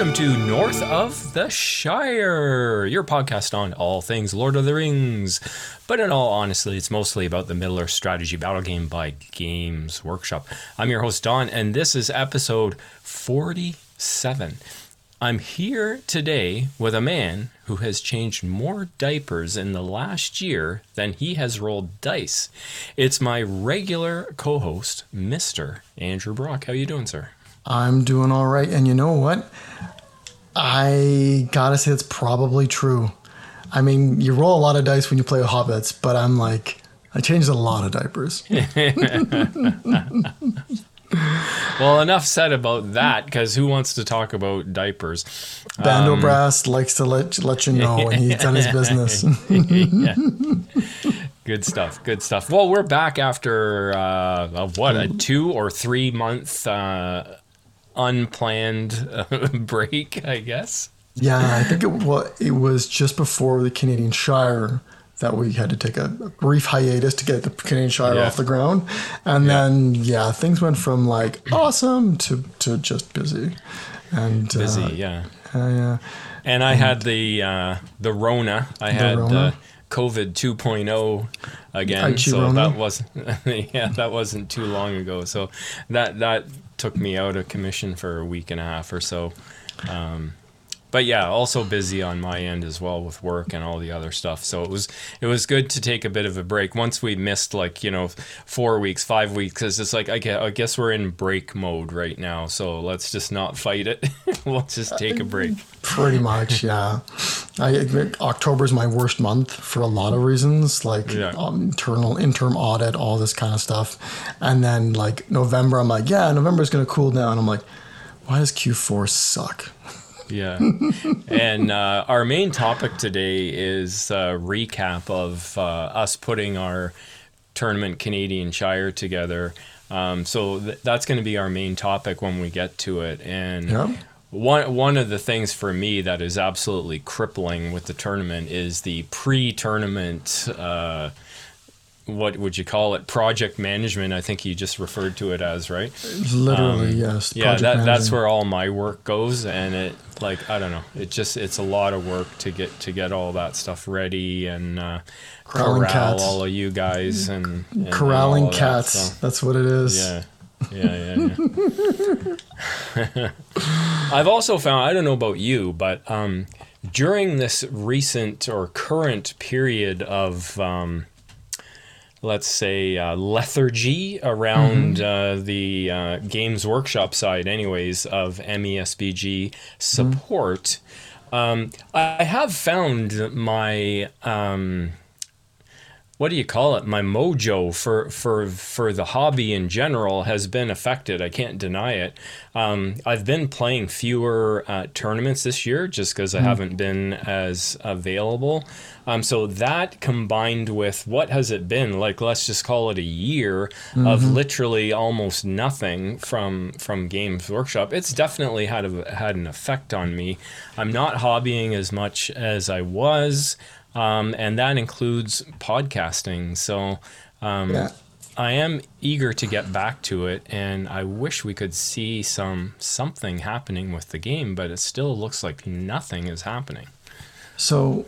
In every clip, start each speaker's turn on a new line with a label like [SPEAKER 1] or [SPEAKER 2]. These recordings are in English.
[SPEAKER 1] Welcome to North of the Shire, your podcast on all things Lord of the Rings. But in all honesty, it's mostly about the Middle Earth strategy battle game by Games Workshop. I'm your host, Don, and this is episode 47. I'm here today with a man who has changed more diapers in the last year than he has rolled dice. It's my regular co-host, Mr. Andrew Brock. How you doing, sir?
[SPEAKER 2] I'm doing all right. And you know what? I gotta say it's probably true. I mean, you roll a lot of dice when you play with hobbits, but I'm like, I changed a lot of diapers.
[SPEAKER 1] Well, enough said about that because who wants to talk about diapers?
[SPEAKER 2] Bandobras likes to let let you know when he's done his business.
[SPEAKER 1] Yeah. Good stuff. Good stuff. Well, we're back after uh, what a two or three month uh, unplanned uh, break, I guess.
[SPEAKER 2] yeah, I think it well, it was just before the Canadian Shire that we had to take a, brief hiatus to get the Canadian Shire
[SPEAKER 1] Yeah.
[SPEAKER 2] off the ground, and then yeah, things went from like awesome to to just busy, and
[SPEAKER 1] Busy,
[SPEAKER 2] Uh,
[SPEAKER 1] yeah.
[SPEAKER 2] uh, yeah.
[SPEAKER 1] And I had the uh, the Rona. I had
[SPEAKER 2] Rona.
[SPEAKER 1] Uh, COVID 2.0 again,
[SPEAKER 2] Aichi
[SPEAKER 1] so
[SPEAKER 2] Rona.
[SPEAKER 1] that wasn't yeah that wasn't too long ago. So that that took me out of commission for a week and a half or so. Um, but yeah, also busy on my end as well with work and all the other stuff. So it was it was good to take a bit of a break. Once we missed like you know four weeks, five weeks, because it's like I guess, I guess we're in break mode right now. So let's just not fight it. we'll just take a break.
[SPEAKER 2] Pretty much, yeah. I October is my worst month for a lot of reasons, like
[SPEAKER 1] Yeah.
[SPEAKER 2] um, internal interim audit, all this kind of stuff. And then like November, I'm like, yeah, November is gonna cool down. I'm like, why does Q4 suck?
[SPEAKER 1] Yeah. and uh, our main topic today is a recap of uh, us putting our tournament Canadian Shire together. Um, so th- that's going to be our main topic when we get to it. And
[SPEAKER 2] Yep.
[SPEAKER 1] One one of the things for me that is absolutely crippling with the tournament is the pre-tournament. Uh, what would you call it? Project management. I think you just referred to it as right.
[SPEAKER 2] Literally, yes.
[SPEAKER 1] Um, Yeah,
[SPEAKER 2] project
[SPEAKER 1] that, that's where all my work goes, and it like I don't know, it just it's a lot of work to get to get all that stuff ready and uh, corral
[SPEAKER 2] cats.
[SPEAKER 1] all of you guys and, and all
[SPEAKER 2] corralling
[SPEAKER 1] that,
[SPEAKER 2] cats.
[SPEAKER 1] so,
[SPEAKER 2] That's what it is.
[SPEAKER 1] yeah. Yeah, yeah, yeah. I've also found I don't know about you, but um, during this recent or current period of um, let's say uh, lethargy around uh, the uh, Games Workshop side, anyways, of MESBG support. Um, I have found my um, what do you call it? My mojo for for for the hobby in general has been affected. I can't deny it. Um, I've been playing fewer uh, tournaments this year just because I haven't been as available. Um, so that combined with what has it been like? Let's just call it a year of literally almost nothing from from Games Workshop. It's definitely had a, had an effect on me. I'm not hobbying as much as I was um, and that includes podcasting. So um,
[SPEAKER 2] Yeah.
[SPEAKER 1] I am eager to get back to it, and I wish we could see some something happening with the game, but it still looks like nothing is happening.
[SPEAKER 2] So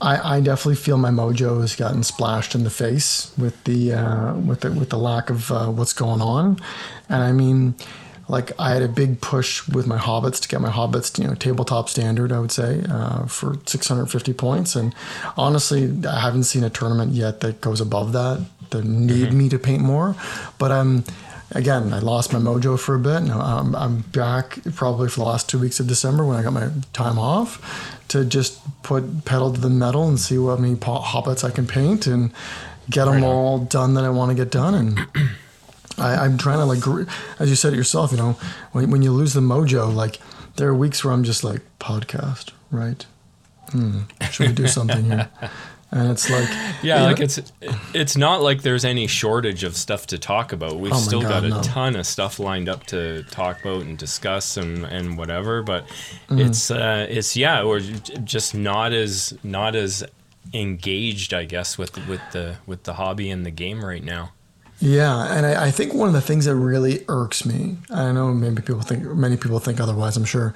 [SPEAKER 2] I, I definitely feel my mojo has gotten splashed in the face with the uh, with the with the lack of uh, what's going on, and I mean, like I had a big push with my hobbits to get my hobbits, you know, tabletop standard. I would say uh, for 650 points, and honestly, I haven't seen a tournament yet that goes above that. That need me to paint more, but um. Again, I lost my mojo for a bit. Now I'm, I'm back probably for the last two weeks of December when I got my time off to just put pedal to the metal and see what many hobbits I can paint and get them
[SPEAKER 1] Right on.
[SPEAKER 2] all done that I want to get done. And I, I'm trying to like, as you said it yourself, you know, when, when you lose the mojo, like there are weeks where I'm just like podcast, right? Hmm, should we do something here? And it's like,
[SPEAKER 1] Yeah, like
[SPEAKER 2] know-
[SPEAKER 1] it's it's not like there's any shortage of stuff to talk about. We've
[SPEAKER 2] Oh
[SPEAKER 1] still got a
[SPEAKER 2] no.
[SPEAKER 1] ton of stuff lined up to talk about and discuss and, and whatever. But
[SPEAKER 2] Mm-hmm.
[SPEAKER 1] it's uh, it's yeah, we're just not as not as engaged, I guess, with with the with the hobby and the game right now.
[SPEAKER 2] Yeah, and I, I think one of the things that really irks me, I know maybe people think many people think otherwise, I'm sure,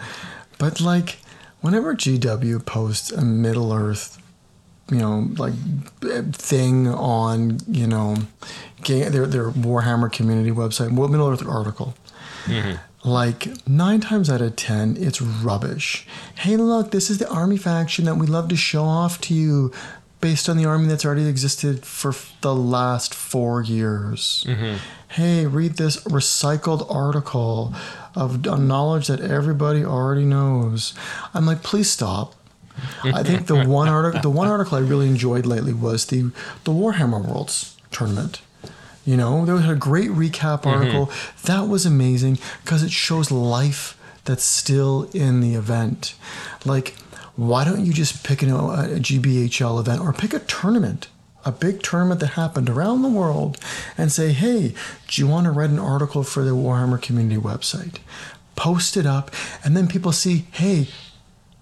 [SPEAKER 2] but like whenever GW posts a Middle Earth, you know, like thing on, you know, their their Warhammer community website, Middle Earth article. Mm-hmm like nine times out of ten, it's rubbish. Hey, look, this is the army faction that we love to show off to you based on the army that's already existed for the last four years. Mm-hmm. Hey, read this recycled article of knowledge that everybody already knows. I'm like, please stop. I think the one article, the one article I really enjoyed lately was the the Warhammer Worlds tournament. You know, there was a great recap mm-hmm. article. Mm-hmm. That was amazing because it shows life that's still in the event. Like, why don't you just pick an, a GBHL event or pick a tournament, a big tournament that happened around the world, and say, hey, do you want to write an article for the Warhammer community website? Post it up, and then people see, hey,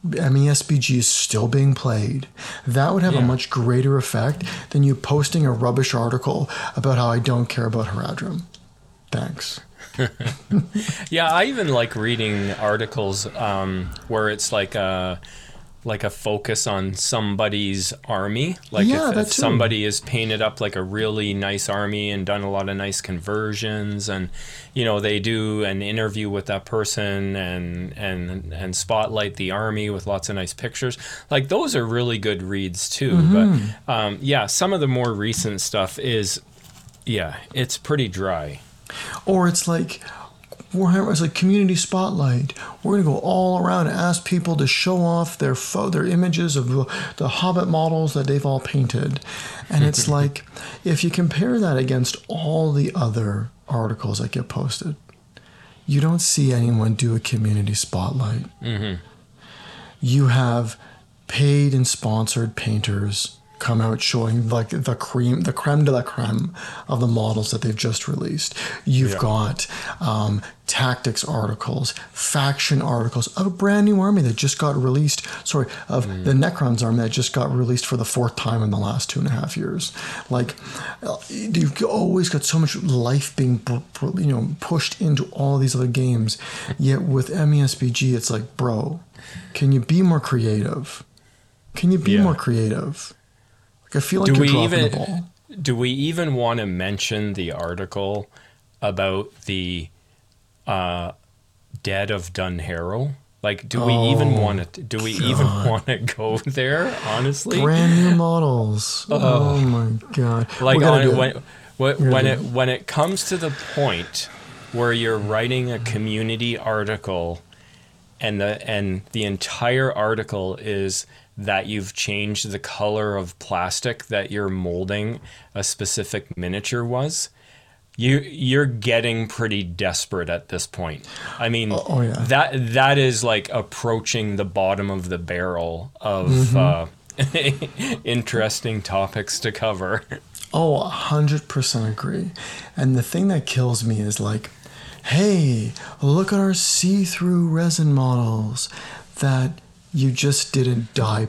[SPEAKER 2] MESBG is still being played. That would have yeah. a much greater effect than you posting a rubbish article about how I don't care about Haradrim. Thanks.
[SPEAKER 1] yeah, I even like reading articles um, where it's like a like a focus on somebody's army. Like yeah, if, if somebody is painted up like a really nice army and done a lot of nice conversions and you know they do an interview with that person and and and spotlight the army with lots of nice pictures. Like those are really good reads too. Mm-hmm. But um, yeah, some of the more recent stuff is yeah, it's pretty dry.
[SPEAKER 2] Or it's like Warhammer as a community spotlight. We're going to go all around and ask people to show off their fo- their images of the, the Hobbit models that they've all painted. And it's like, if you compare that against all the other articles that get posted, you don't see anyone do a community spotlight. Mm-hmm. You have paid and sponsored painters come out showing like the cream, the creme de la creme of the models that they've just released. You've yeah. got um, tactics articles, faction articles of a brand new army that just got released. Sorry, of mm. the Necrons army that just got released for the fourth time in the last two and a half years. Like you've always got so much life being you know pushed into all these other games. Yet with MESBG, it's like, bro, can you be more creative? Can you be yeah. more creative? Like I feel do dropping
[SPEAKER 1] even. Do we even want to mention the article about the uh, Dead of Dunharrow? Like, do we oh, even want to? Do we God. even want to go there? Honestly,
[SPEAKER 2] brand new models. Oh, oh my God!
[SPEAKER 1] Like on, when when, when it when it comes to the point where you're writing a community article, and the and the entire article is that you've changed the color of plastic that you're molding a specific miniature was you you're getting pretty desperate at this point. I mean, oh, oh, yeah. that that is like approaching the bottom of the barrel of mm-hmm. uh, interesting topics to cover.
[SPEAKER 2] Oh, 100% agree. And the thing that kills me is like, hey, look at our see-through resin models that you just didn't dye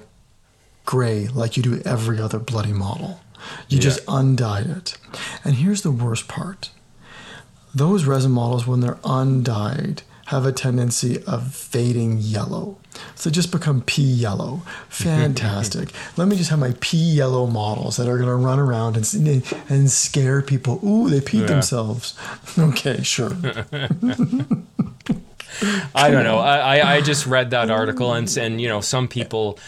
[SPEAKER 2] gray like you do every other bloody model. You yeah. just undyed it. And here's the worst part those resin models, when they're undyed, have a tendency of fading yellow. So they just become pea yellow. Fantastic. Let me just have my pea yellow models that are going to run around and, and scare people. Ooh, they peed yeah. themselves. Okay, sure.
[SPEAKER 1] I don't know. I, I just read that article and and you know some people.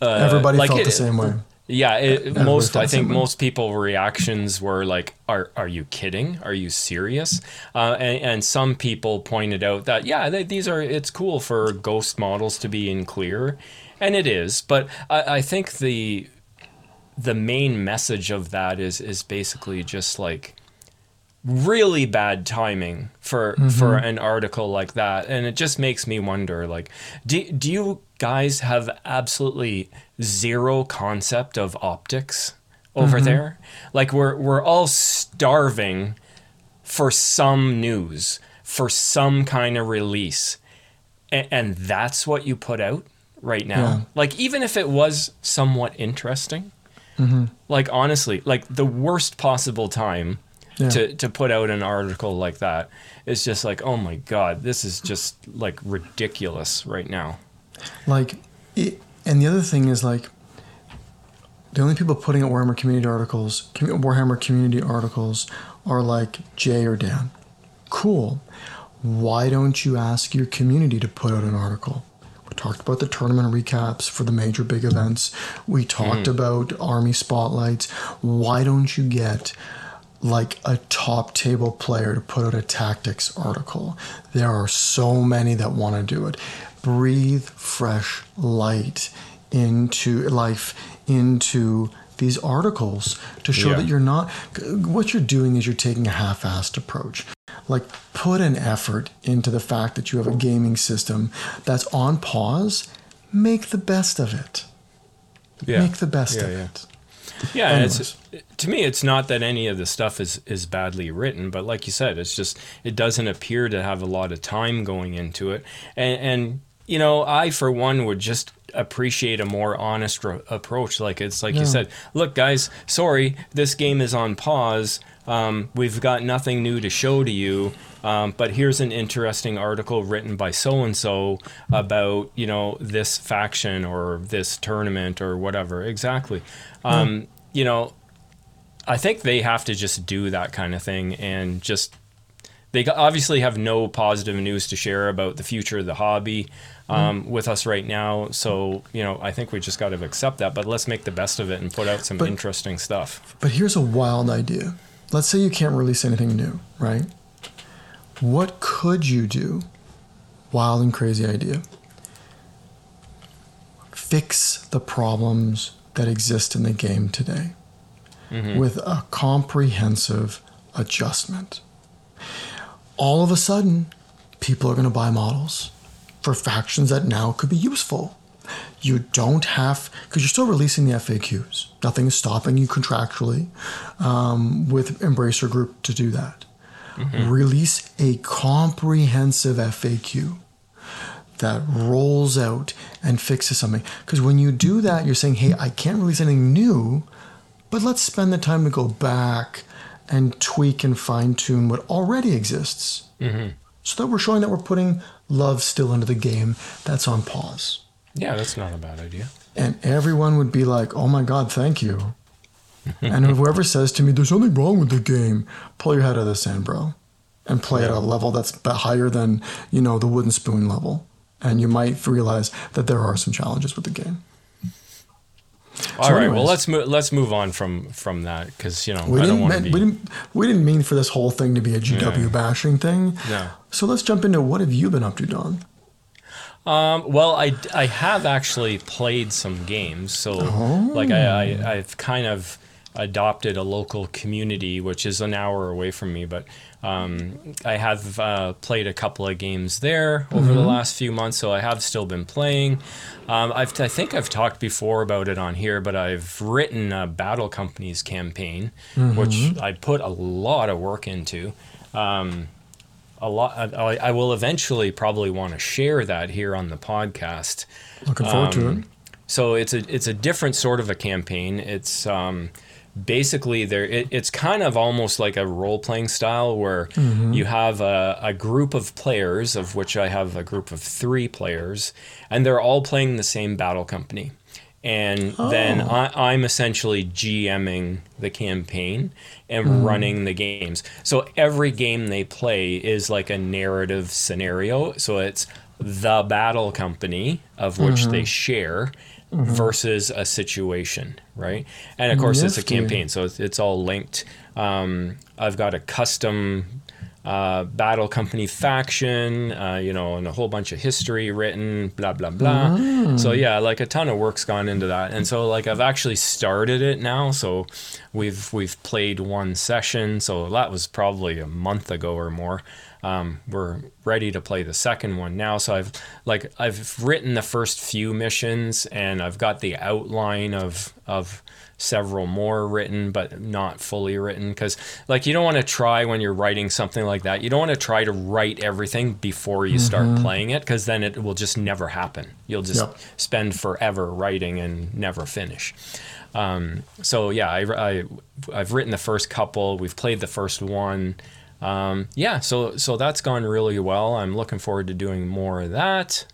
[SPEAKER 2] Uh, Everybody like felt it, the same way.
[SPEAKER 1] Yeah, it, most I think most people reactions were like, "Are are you kidding? Are you serious?" Uh, and, and, some people pointed out that yeah, they, these are it's cool for ghost models to be in clear, and it is. But I, I think the the main message of that is is basically just like really bad timing for mm-hmm. for an article like that and it just makes me wonder like do, do you guys have absolutely zero concept of optics over mm-hmm. there like we're we're all starving for some news for some kind of release and, and that's what you put out right now yeah. like even if it was somewhat interesting mm-hmm. like honestly like the worst possible time
[SPEAKER 2] Yeah.
[SPEAKER 1] to to put out an article like that. It's just like, oh my god, this is just like ridiculous right now.
[SPEAKER 2] Like, it, and the other thing is like, the only people putting out Warhammer community articles, Warhammer community articles, are like Jay or Dan. Cool. Why don't you ask your community to put out an article? We talked about the tournament recaps for the major big events. We talked hmm. about army spotlights. Why don't you get like a top table player to put out a tactics article? There are so many that want to do it. Breathe fresh light into life into these articles to show
[SPEAKER 1] Yeah.
[SPEAKER 2] that you're not what you're doing is you're taking a half-assed approach like put an effort into the fact that you have a gaming system that's on pause make the best of it
[SPEAKER 1] Yeah.
[SPEAKER 2] make the best
[SPEAKER 1] Yeah,
[SPEAKER 2] of
[SPEAKER 1] yeah.
[SPEAKER 2] it
[SPEAKER 1] Yeah, it's to me, it's not that any of the stuff is is badly written, but like you said, it's just it doesn't appear to have a lot of time going into it, and and you know, I for one would just appreciate a more honest ro- approach. Like it's like you said, look, guys, sorry, this game is on pause. Um, we've got nothing new to show to you. Um, but here's an interesting article written by so and so about you know this faction or this tournament or whatever. Exactly. Um, You know, I think they have to just do that kind of thing and just they obviously have no positive news to share about the future of the hobby um, with us right now. So you know, I think we just got to accept that. But let's make the best of it and put out some
[SPEAKER 2] But-
[SPEAKER 1] interesting stuff.
[SPEAKER 2] But here's a wild idea. Let's say you can't release anything new, right? What could you do? Wild and crazy idea. Fix the problems that exist in the game today with a comprehensive adjustment. All of a sudden, people are going to buy models for factions that now could be useful. You don't have, because you're still releasing the FAQs. Nothing is stopping you contractually um, with Embracer Group to do that. Release a comprehensive FAQ that rolls out and fixes something. Because when you do that, you're saying, hey, I can't release anything new, but let's spend the time to go back and tweak and fine tune what already exists. Mm-hmm. So that we're showing that we're putting love still into the game that's on pause.
[SPEAKER 1] Yeah, that's not a bad idea.
[SPEAKER 2] And everyone would be like, oh my God, thank you. and whoever says to me, there's nothing wrong with the game, pull your head out of the sand, bro. And play at a level that's higher than, you know, the wooden spoon level. And you might realize that there are some challenges with the game.
[SPEAKER 1] All right, well
[SPEAKER 2] anyways-
[SPEAKER 1] let's move. Let's move on from from that because you know
[SPEAKER 2] We
[SPEAKER 1] I don't
[SPEAKER 2] didn't, mean,
[SPEAKER 1] be.
[SPEAKER 2] we didn't we didn't mean for this whole thing to be a GW bashing thing.
[SPEAKER 1] No.
[SPEAKER 2] So let's jump into what have you been up to, Don?
[SPEAKER 1] Um, well, I, I have actually played some games. So, like, I, I, I've kind of adopted a local community, which is an hour away from me, but um, I have uh, played a couple of games there over the last few months. So, I have still been playing. Um, I've, I think I've talked before about it on here, but I've written a Battle Companies campaign, which I put a lot of work into a lot. I, I will eventually probably want to share that here on the podcast.
[SPEAKER 2] Looking forward to it.
[SPEAKER 1] So it's a it's a different sort of a campaign. It's um, basically there. It, it's kind of almost like a role playing style where mm-hmm. you have a, a group of players, of which I have a group of three players, and they're all playing the same battle company. And then oh. I, I'm essentially GMing the campaign and mm. running the games. So every game they play is like a narrative scenario. So it's the battle company of which they mm-hmm. share versus a situation, right? And of course, it's a campaign, so it's, it's all linked. Um, I've got a custom uh, battle company faction, uh, you know, and a whole bunch of history written, blah blah blah. So yeah, like a ton of work's gone into that, and so like I've actually started it now. So we've we've played one session, so that was probably a month ago or more. Um, we're ready to play the second one now. So I've like I've written the first few missions, and I've got the outline of of several more written, but not fully written. Because like you don't want to try when you're writing something like that. You don't want to try to write everything before you start playing it, because then it will just never happen. You'll just
[SPEAKER 2] Yep.
[SPEAKER 1] spend forever writing and never finish. Um, so yeah, I, I I've written the first couple. We've played the first one. Um, yeah, so so that's gone really well. I'm looking forward to doing more of that.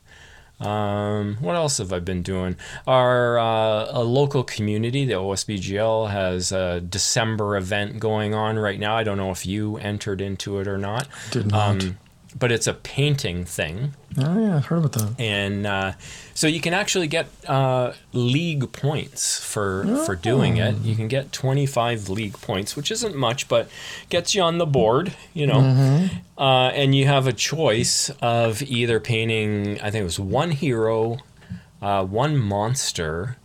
[SPEAKER 1] Um, what else have I been doing? Our uh, a local community, the OSBGL, has a December event going on right now. I don't know if you entered into it or not.
[SPEAKER 2] Did not.
[SPEAKER 1] Um, but it's a painting thing
[SPEAKER 2] oh yeah, I've heard about that.
[SPEAKER 1] and uh, so you can actually get uh, league points for for doing it. You can get 25 league points, which isn't much, but gets you on the board, you know. Uh, and you have a choice of either painting, I think it was one hero, uh, one monster,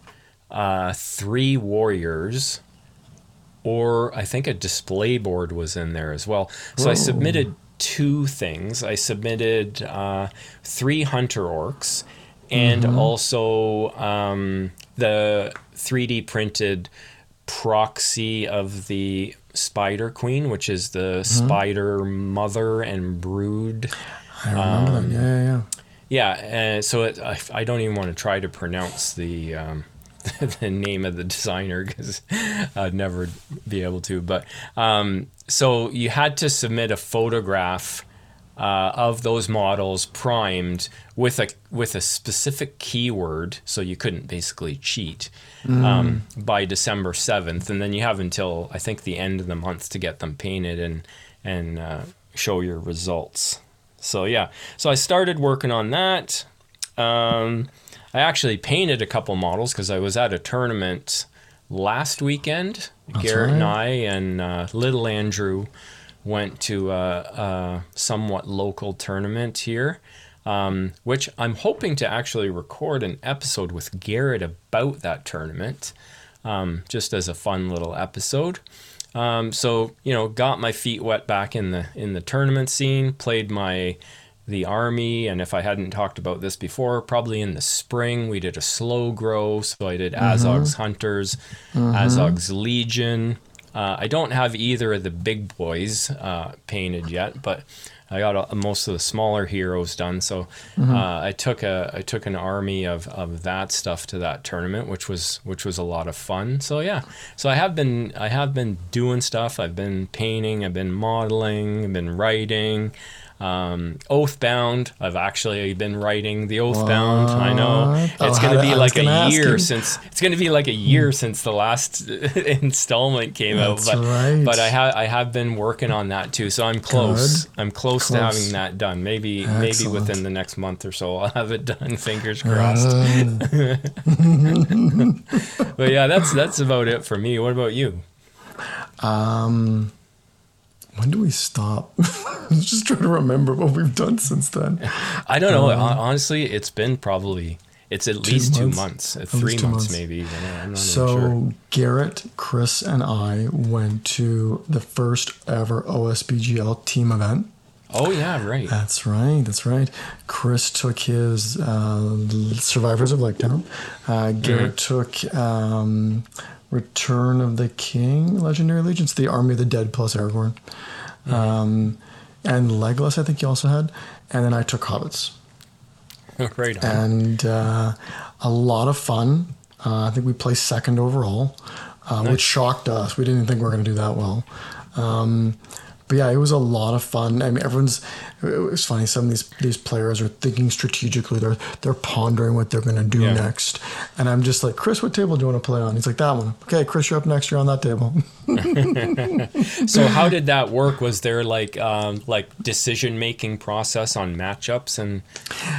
[SPEAKER 1] uh, three warriors, or I think a display board was in there as well. So I submitted two things. I submitted uh, three hunter orcs and also um, the 3D printed proxy of the spider queen, which is the spider mother and brood.
[SPEAKER 2] I remember
[SPEAKER 1] Um,
[SPEAKER 2] that. Yeah, yeah, yeah.
[SPEAKER 1] Yeah, and so it, I, I don't even want to try to pronounce the um, the name of the designer because I'd never be able to. But um, so you had to submit a photograph uh, of those models primed with a with a specific keyword, so you couldn't basically cheat um, by December seventh, and then you have until I think the end of the month to get them painted and and uh, show your results. So yeah, so I started working on that. Um, I actually painted a couple models because I was at a tournament last weekend. Garrett and. I and uh, little Andrew went to a, a somewhat local tournament here, um, which I'm hoping to actually record an episode with Garrett about that tournament, um, just as a fun little episode. Um, so you know, got my feet wet back in the in the tournament scene. Played my the army, and if I hadn't talked about this before, probably in the spring we did a slow grow. So I did Azog's Hunters, Azog's Legion. Uh, I don't have either of the big boys uh, painted yet, but I got a, most of the smaller heroes done. So uh, I took a I took an army of, of that stuff to that tournament, which was which was a lot of fun. So yeah, so I have been I have been doing stuff. I've been painting. I've been modeling. I've been writing. Um, Oathbound. I've actually been writing the Oathbound. I know it's
[SPEAKER 2] Oh,
[SPEAKER 1] going to be like a year since it's going to be like a year since the last installment came
[SPEAKER 2] That's
[SPEAKER 1] out. But
[SPEAKER 2] right.
[SPEAKER 1] but I have I have been working on that too. So I'm close.
[SPEAKER 2] Good.
[SPEAKER 1] I'm close, to having that done. Maybe maybe within the next month or so I'll have it done. Fingers crossed.
[SPEAKER 2] Uh,
[SPEAKER 1] But yeah, that's that's about it for me. What about you?
[SPEAKER 2] um, when do we stop? Just trying to remember what we've done since then.
[SPEAKER 1] I don't know. Hon- Honestly, it's been probably it's at least two
[SPEAKER 2] months?
[SPEAKER 1] months, uh,
[SPEAKER 2] At
[SPEAKER 1] three
[SPEAKER 2] least two
[SPEAKER 1] months,
[SPEAKER 2] months.
[SPEAKER 1] maybe. Even. I'm not
[SPEAKER 2] So
[SPEAKER 1] sure.
[SPEAKER 2] Garrett, Chris, and I went to the first ever OSBGL team event.
[SPEAKER 1] Oh yeah, right.
[SPEAKER 2] That's right. That's right. Chris took his uh, Survivors of Lake Town. Uh, Garrett took um, Return of the King, Legendary Allegiance, the Army of the Dead plus Aragorn. Um, and Legolas, I think he also had. And then I took Hobbits.
[SPEAKER 1] right on.
[SPEAKER 2] And uh, a lot of fun. Uh, I think we placed second overall, uh, which shocked us. We didn't think we were going to do that well. Um, but yeah, it was a lot of fun. I mean, everyone's. It was funny. Some of these these players are thinking strategically. They're they're pondering what they're going to do
[SPEAKER 1] Yeah.
[SPEAKER 2] next. And I'm just like, Chris, what table do you want to play on? He's like, that one. Okay, Chris, you're up next. You're on that table.
[SPEAKER 1] So how did that work? Was there like um, like decision making process on matchups and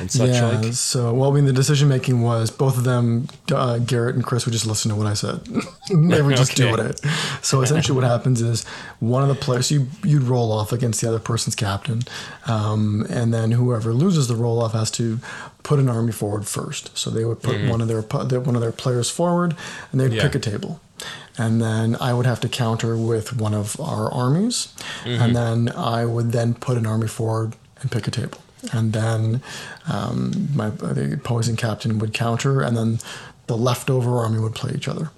[SPEAKER 1] and such
[SPEAKER 2] yeah.
[SPEAKER 1] like?
[SPEAKER 2] So, well, I mean, the decision making was both of them, uh, Garrett and Chris, would just listen to what I said. they would just
[SPEAKER 1] Okay.
[SPEAKER 2] doing it. So essentially, what happens is one of the players you you'd roll off against the other person's captain, um, and then whoever loses the roll off has to put an army forward first. So they would put one of their one of their players forward, and they'd
[SPEAKER 1] Yeah.
[SPEAKER 2] pick a table. and then I would have to counter with one of our armies, and then I would then put an army forward and pick a table, and then um, my the opposing captain would counter, and then the leftover army would play each other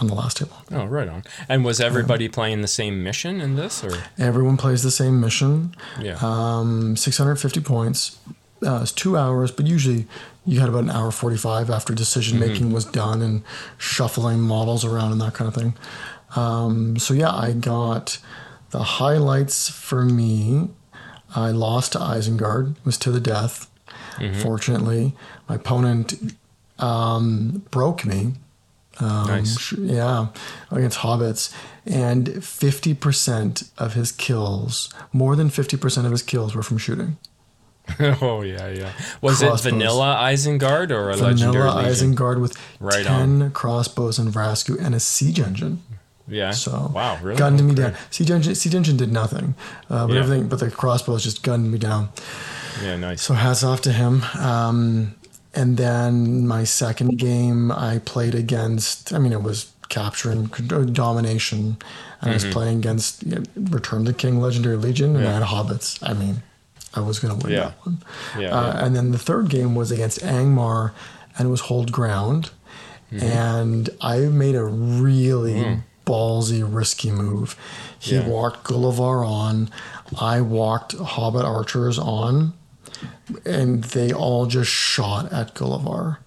[SPEAKER 2] on the last table.
[SPEAKER 1] Oh, right on. And was everybody playing the same mission in this, or
[SPEAKER 2] Everyone plays the same mission.
[SPEAKER 1] yeah?
[SPEAKER 2] Um, 650 points. Uh, it's two hours, but usually you had about an hour 45 after decision making was done and shuffling models around and that kind of thing. Um, so, yeah, I got the highlights for me. I lost to Isengard, was to the death. Fortunately, my opponent um, broke me um,
[SPEAKER 1] Nice.
[SPEAKER 2] Yeah, against hobbits. And 50% of his kills, more than 50% of his kills were from shooting.
[SPEAKER 1] oh yeah, yeah. Was
[SPEAKER 2] Crossbows.
[SPEAKER 1] it vanilla Isengard or a legendary
[SPEAKER 2] Vanilla
[SPEAKER 1] legion?
[SPEAKER 2] Isengard with
[SPEAKER 1] Right
[SPEAKER 2] 10 crossbows and Vrasku and a siege engine.
[SPEAKER 1] Yeah.
[SPEAKER 2] So
[SPEAKER 1] wow, really?
[SPEAKER 2] gunned me
[SPEAKER 1] Okay.
[SPEAKER 2] down. Siege engine, siege engine did nothing, uh, but
[SPEAKER 1] Yeah.
[SPEAKER 2] everything. But the crossbows just gunned me down.
[SPEAKER 1] Yeah, nice.
[SPEAKER 2] So hats off to him. Um, and then my second game, I played against. I mean, it was capture and domination, and I was playing against you know, Return of the King Legendary Legion, and I
[SPEAKER 1] Mm-hmm.
[SPEAKER 2] Had hobbits. I mean, I was going to win
[SPEAKER 1] Yeah.
[SPEAKER 2] that one.
[SPEAKER 1] Yeah,
[SPEAKER 2] Uh,
[SPEAKER 1] yeah.
[SPEAKER 2] And then the third game was against Angmar, and it was hold ground,
[SPEAKER 1] Mm-hmm.
[SPEAKER 2] and I made a really ballsy, risky move. He
[SPEAKER 1] Mm. Yeah.
[SPEAKER 2] walked Gulavhar on. I walked Hobbit archers on and they all just shot at Gulavhar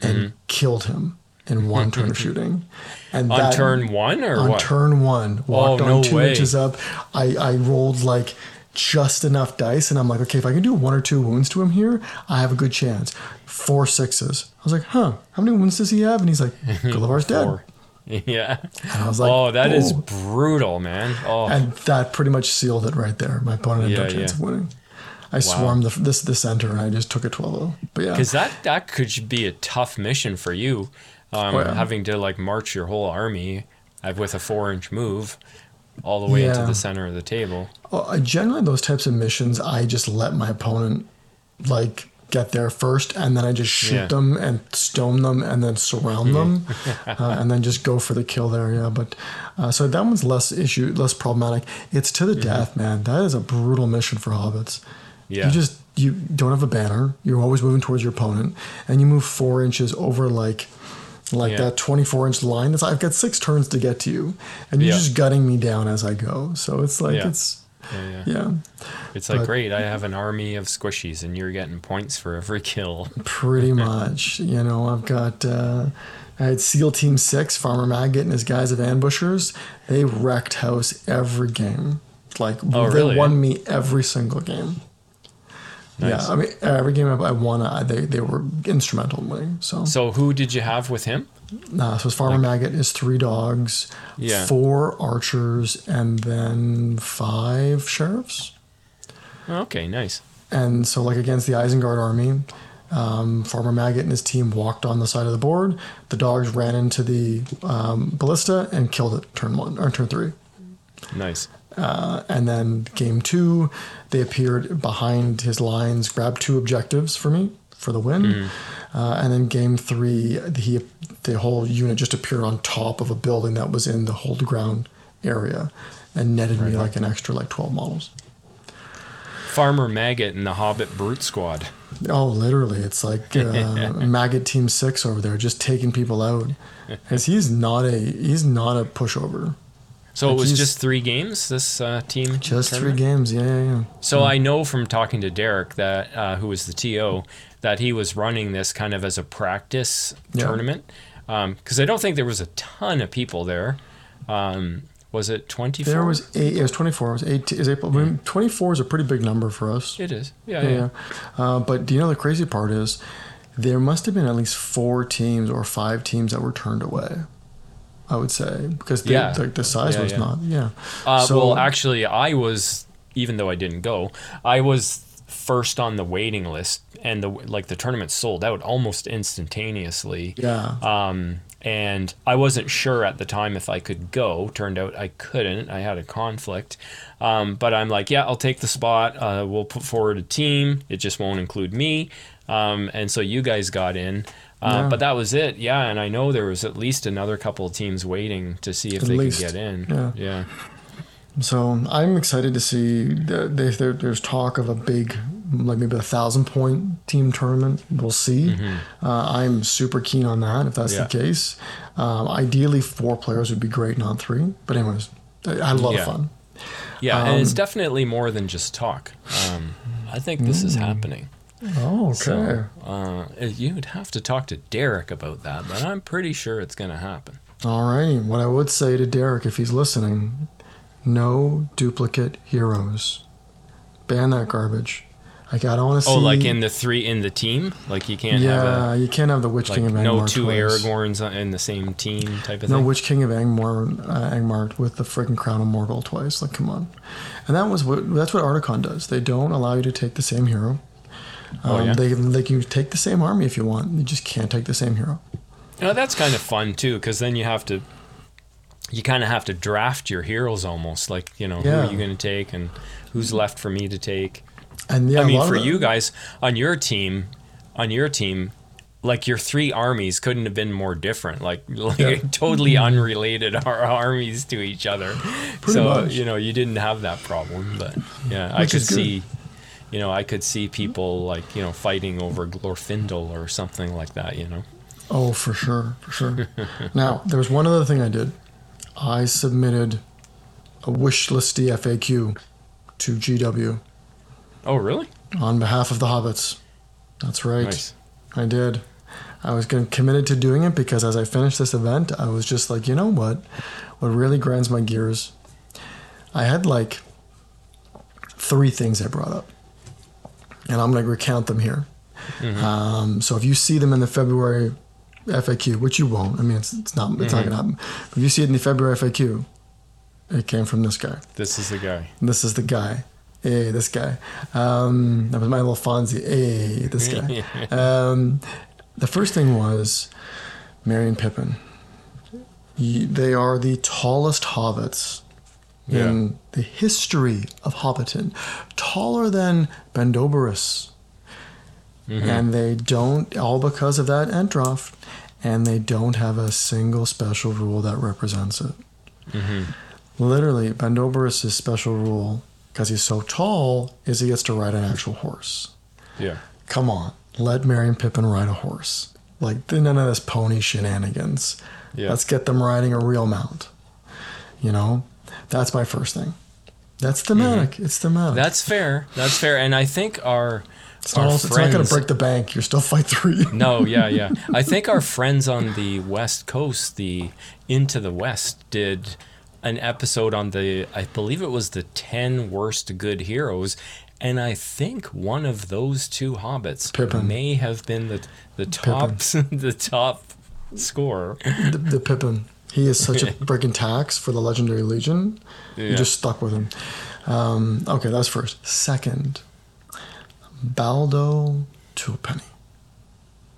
[SPEAKER 2] and
[SPEAKER 1] Mm-hmm.
[SPEAKER 2] killed him in one turn of shooting. And
[SPEAKER 1] On
[SPEAKER 2] that-
[SPEAKER 1] turn one or
[SPEAKER 2] on
[SPEAKER 1] what?
[SPEAKER 2] turn one, walked
[SPEAKER 1] Oh,
[SPEAKER 2] on two
[SPEAKER 1] way.
[SPEAKER 2] inches up. I, I rolled like just enough dice, and I'm like, okay, if I can do one or two wounds to him here, I have a good chance. Four sixes. I was like, huh, how many wounds does he have? And he's like, Gulavhar's dead.
[SPEAKER 1] Yeah.
[SPEAKER 2] I was like,
[SPEAKER 1] oh, that is
[SPEAKER 2] "Oh."
[SPEAKER 1] brutal, man. Oh,
[SPEAKER 2] And that pretty much sealed it right there. My opponent had
[SPEAKER 1] Yeah,
[SPEAKER 2] no chance
[SPEAKER 1] yeah.
[SPEAKER 2] of winning. I swarmed the, this the center, and I just took a 12 But yeah,
[SPEAKER 1] because that that could be a tough mission for you, um,
[SPEAKER 2] Oh, yeah.
[SPEAKER 1] having to like march your whole army uh, with a four-inch move all the way into the center of the table.
[SPEAKER 2] Well, generally those types of missions, I just let my opponent like get there first, and then I just shoot
[SPEAKER 1] Yeah.
[SPEAKER 2] them and stone them, and then surround them, uh, and then just go for the kill there. Yeah, but uh, so that one's less issue, less problematic. It's to
[SPEAKER 1] Mm-hmm.
[SPEAKER 2] the death, man. That is a brutal mission for hobbits.
[SPEAKER 1] Yeah.
[SPEAKER 2] You just you don't have a banner. You're always moving towards your opponent, and you move four inches over like. Like
[SPEAKER 1] Yeah.
[SPEAKER 2] that 24 inch line. That's I've got six turns to get to you, and you're
[SPEAKER 1] Yeah.
[SPEAKER 2] just gutting me down as I go. So it's like
[SPEAKER 1] Yeah.
[SPEAKER 2] it's
[SPEAKER 1] Yeah, yeah.
[SPEAKER 2] yeah.
[SPEAKER 1] It's like
[SPEAKER 2] But-
[SPEAKER 1] great. I have an army of squishies, and you're getting points for every kill.
[SPEAKER 2] Pretty much. You know, I've got uh, I had SEAL Team Six, Farmer Maggot and his guys of ambushers. They wrecked house every game. Like
[SPEAKER 1] Oh,
[SPEAKER 2] they
[SPEAKER 1] really?
[SPEAKER 2] won me every single game.
[SPEAKER 1] Nice.
[SPEAKER 2] Yeah, I mean every game I won, I, they they were instrumental in winning. So,
[SPEAKER 1] So who did you have with him?
[SPEAKER 2] uh, so Farmer Maggot is three dogs,
[SPEAKER 1] Yeah.
[SPEAKER 2] four archers, and then five sheriffs.
[SPEAKER 1] Okay, nice.
[SPEAKER 2] And so, like against the Isengard army, um, Farmer Maggot and his team walked on the side of the board. The dogs ran into the um, ballista and killed it. Turn one or turn three.
[SPEAKER 1] Nice.
[SPEAKER 2] Uh, and then game two, they appeared behind his lines, grabbed two objectives for me for the win. Uh, and then game three, he the whole unit just appeared on top of a building that was in the hold ground area, and netted me like an extra like twelve models.
[SPEAKER 1] Farmer Maggot and the Hobbit Brute Squad.
[SPEAKER 2] Oh, literally, it's like uh, Maggot Team Six over there, just taking people out. Because he's not a he's not a pushover.
[SPEAKER 1] So it was
[SPEAKER 2] he's-
[SPEAKER 1] just three games. This uh, team.
[SPEAKER 2] Just three games, yeah, yeah, yeah.
[SPEAKER 1] So I know from talking to Derek that uh, who was the TO that he was running this kind of as a practice
[SPEAKER 2] Yeah.
[SPEAKER 1] tournament because I don't think there was a ton of people there. Um, was it twenty four?
[SPEAKER 2] There was eight. It was twenty four. It was eight. Is April? I mean, twenty four is a pretty big number for us.
[SPEAKER 1] It is. Yeah,
[SPEAKER 2] Yeah,
[SPEAKER 1] yeah.
[SPEAKER 2] yeah. Uh, but do you know the crazy part is there must have been at least four teams or five teams that were turned away. I would say because they,
[SPEAKER 1] Yeah.
[SPEAKER 2] the, the size
[SPEAKER 1] Yeah,
[SPEAKER 2] was
[SPEAKER 1] yeah.
[SPEAKER 2] not. Yeah.
[SPEAKER 1] Uh,
[SPEAKER 2] So-
[SPEAKER 1] well, actually, I was even though I didn't go, I was first on the waiting list, and the like the tournament sold out almost instantaneously.
[SPEAKER 2] Yeah.
[SPEAKER 1] Um, and I wasn't sure at the time if I could go. Turned out I couldn't. I had a conflict. Um, but I'm like, yeah, I'll take the spot. Uh, we'll put forward a team. It just won't include me. Um, and so you guys got in. Uh,
[SPEAKER 2] Yeah.
[SPEAKER 1] But that was it. Yeah. And I know there was at least another couple of teams waiting to see if
[SPEAKER 2] At
[SPEAKER 1] they
[SPEAKER 2] least.
[SPEAKER 1] could get in.
[SPEAKER 2] Yeah.
[SPEAKER 1] Yeah.
[SPEAKER 2] So I'm excited to see. There, there, there's talk of a big, like maybe a thousand point team tournament. We'll see. Uh, I'm super keen on that if that's
[SPEAKER 1] Mm-hmm. Yeah.
[SPEAKER 2] the case. Um, ideally, four players would be great, not three. But anyways, I I had a lot
[SPEAKER 1] Yeah.
[SPEAKER 2] of fun.
[SPEAKER 1] Yeah. and it's
[SPEAKER 2] Um,
[SPEAKER 1] definitely more than just talk. Um, I think this is happening.
[SPEAKER 2] Oh, okay.
[SPEAKER 1] So uh, you'd have to talk to Derek about that, but I'm pretty sure it's going to happen.
[SPEAKER 2] All right. What I would say to Derek, if he's listening, no duplicate heroes. Ban that garbage. Like I don't want to see.
[SPEAKER 1] Oh, like in the three in the team, like you can't have
[SPEAKER 2] yeah,
[SPEAKER 1] a
[SPEAKER 2] you can't have the Witch
[SPEAKER 1] like
[SPEAKER 2] King of Angmar twice.
[SPEAKER 1] no two
[SPEAKER 2] twice.
[SPEAKER 1] Aragorns in the same team type of
[SPEAKER 2] No
[SPEAKER 1] thing.
[SPEAKER 2] No Witch King of Angmar, uh, Angmar with the freaking Crown of Morgul twice. Like, come on. And that was what that's what Articon does. They don't allow you to take the same hero.
[SPEAKER 1] Oh,
[SPEAKER 2] Um,
[SPEAKER 1] yeah?
[SPEAKER 2] They they can take the same army if you want. You just can't take the same hero.
[SPEAKER 1] You know, that's kind of fun too, because then you have to, you kind of have to draft your heroes almost. Like, you know, who are you going to take and who's left for me to take?
[SPEAKER 2] And yeah,
[SPEAKER 1] I mean, for you guys on your team, on your team, like your three armies couldn't have been more different. Like, like
[SPEAKER 2] Yeah.
[SPEAKER 1] totally unrelated ar- armies to each other.
[SPEAKER 2] Pretty
[SPEAKER 1] so
[SPEAKER 2] much.
[SPEAKER 1] you know, you didn't have that problem. But yeah, I could
[SPEAKER 2] is good.
[SPEAKER 1] see. You know, I could see people like you know fighting over Glorfindel or something like that. You know.
[SPEAKER 2] Oh, for sure, for sure. now, there was one other thing I did. I submitted a wish listy FAQ to GW
[SPEAKER 1] Oh, really?
[SPEAKER 2] on behalf of the hobbits. That's right.
[SPEAKER 1] Nice.
[SPEAKER 2] I did. I was committed to doing it because as I finished this event, I was just like, you know what? What really grinds my gears? I had like three things I brought up, and I'm going to recount them here. Um, so if you see them in the February FAQ, which you won't, I mean, it's, it's not it's not going to happen. But if you see it in the February FAQ, it came from this guy.
[SPEAKER 1] This is the guy.
[SPEAKER 2] This is the guy. Hey, this guy. Um, that was my little Fonzie. Hey, this guy. um, the first thing was Merry and Pippin. They are the tallest hobbits in the history of Hobbiton. Taller than Bandobras. Mm-hmm. And they don't, all because of that Ent-draught, and they don't have a single special rule that represents it. Mm-hmm. Literally, Bandobras' special rule, because he's so tall, is he gets to ride an actual horse.
[SPEAKER 1] Yeah.
[SPEAKER 2] Come on, let Merry and Pippin ride a horse. Like none of this pony shenanigans.
[SPEAKER 1] Yeah.
[SPEAKER 2] Let's get them riding a real mount. You know, that's my first thing. That's thematic. Mm-hmm. It's thematic.
[SPEAKER 1] That's fair. That's fair. And I think our
[SPEAKER 2] it's not, it's not going to break the bank. You're still fight three.
[SPEAKER 1] No, yeah, yeah. I think our friends on the West Coast, the Into the West, did an episode on the, I believe it was the 10 worst good heroes. And I think one of those two hobbits
[SPEAKER 2] Pippin.
[SPEAKER 1] may have been the the top the top scorer.
[SPEAKER 2] the, the Pippin. He is such a freaking tax for the Legendary Legion.
[SPEAKER 1] Yeah.
[SPEAKER 2] You just stuck with him. Um, okay, that was first. Second, Baldo Tulpenny.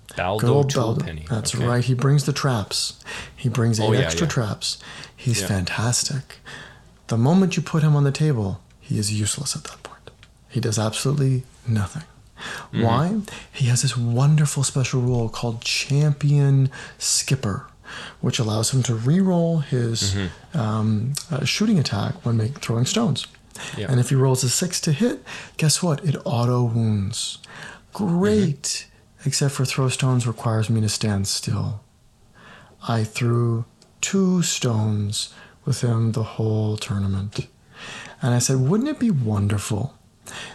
[SPEAKER 2] Good
[SPEAKER 1] Baldo. Tulpenny.
[SPEAKER 2] That's
[SPEAKER 1] Okay.
[SPEAKER 2] right. He brings the traps. He brings eight
[SPEAKER 1] Oh, yeah,
[SPEAKER 2] extra
[SPEAKER 1] yeah.
[SPEAKER 2] traps. He's fantastic. The moment you put him on the table, he is useless at that point. He does absolutely nothing.
[SPEAKER 1] Mm-hmm.
[SPEAKER 2] Why? He has this wonderful special rule called Champion Skipper, which allows him to re-roll his
[SPEAKER 1] Mm-hmm.
[SPEAKER 2] um, uh, shooting attack when make, throwing stones.
[SPEAKER 1] Yeah.
[SPEAKER 2] And if he rolls a six to hit, guess what? It auto wounds. Great. Except for throw stones requires me to stand still. I threw two stones with him the whole tournament. And I said, wouldn't it be wonderful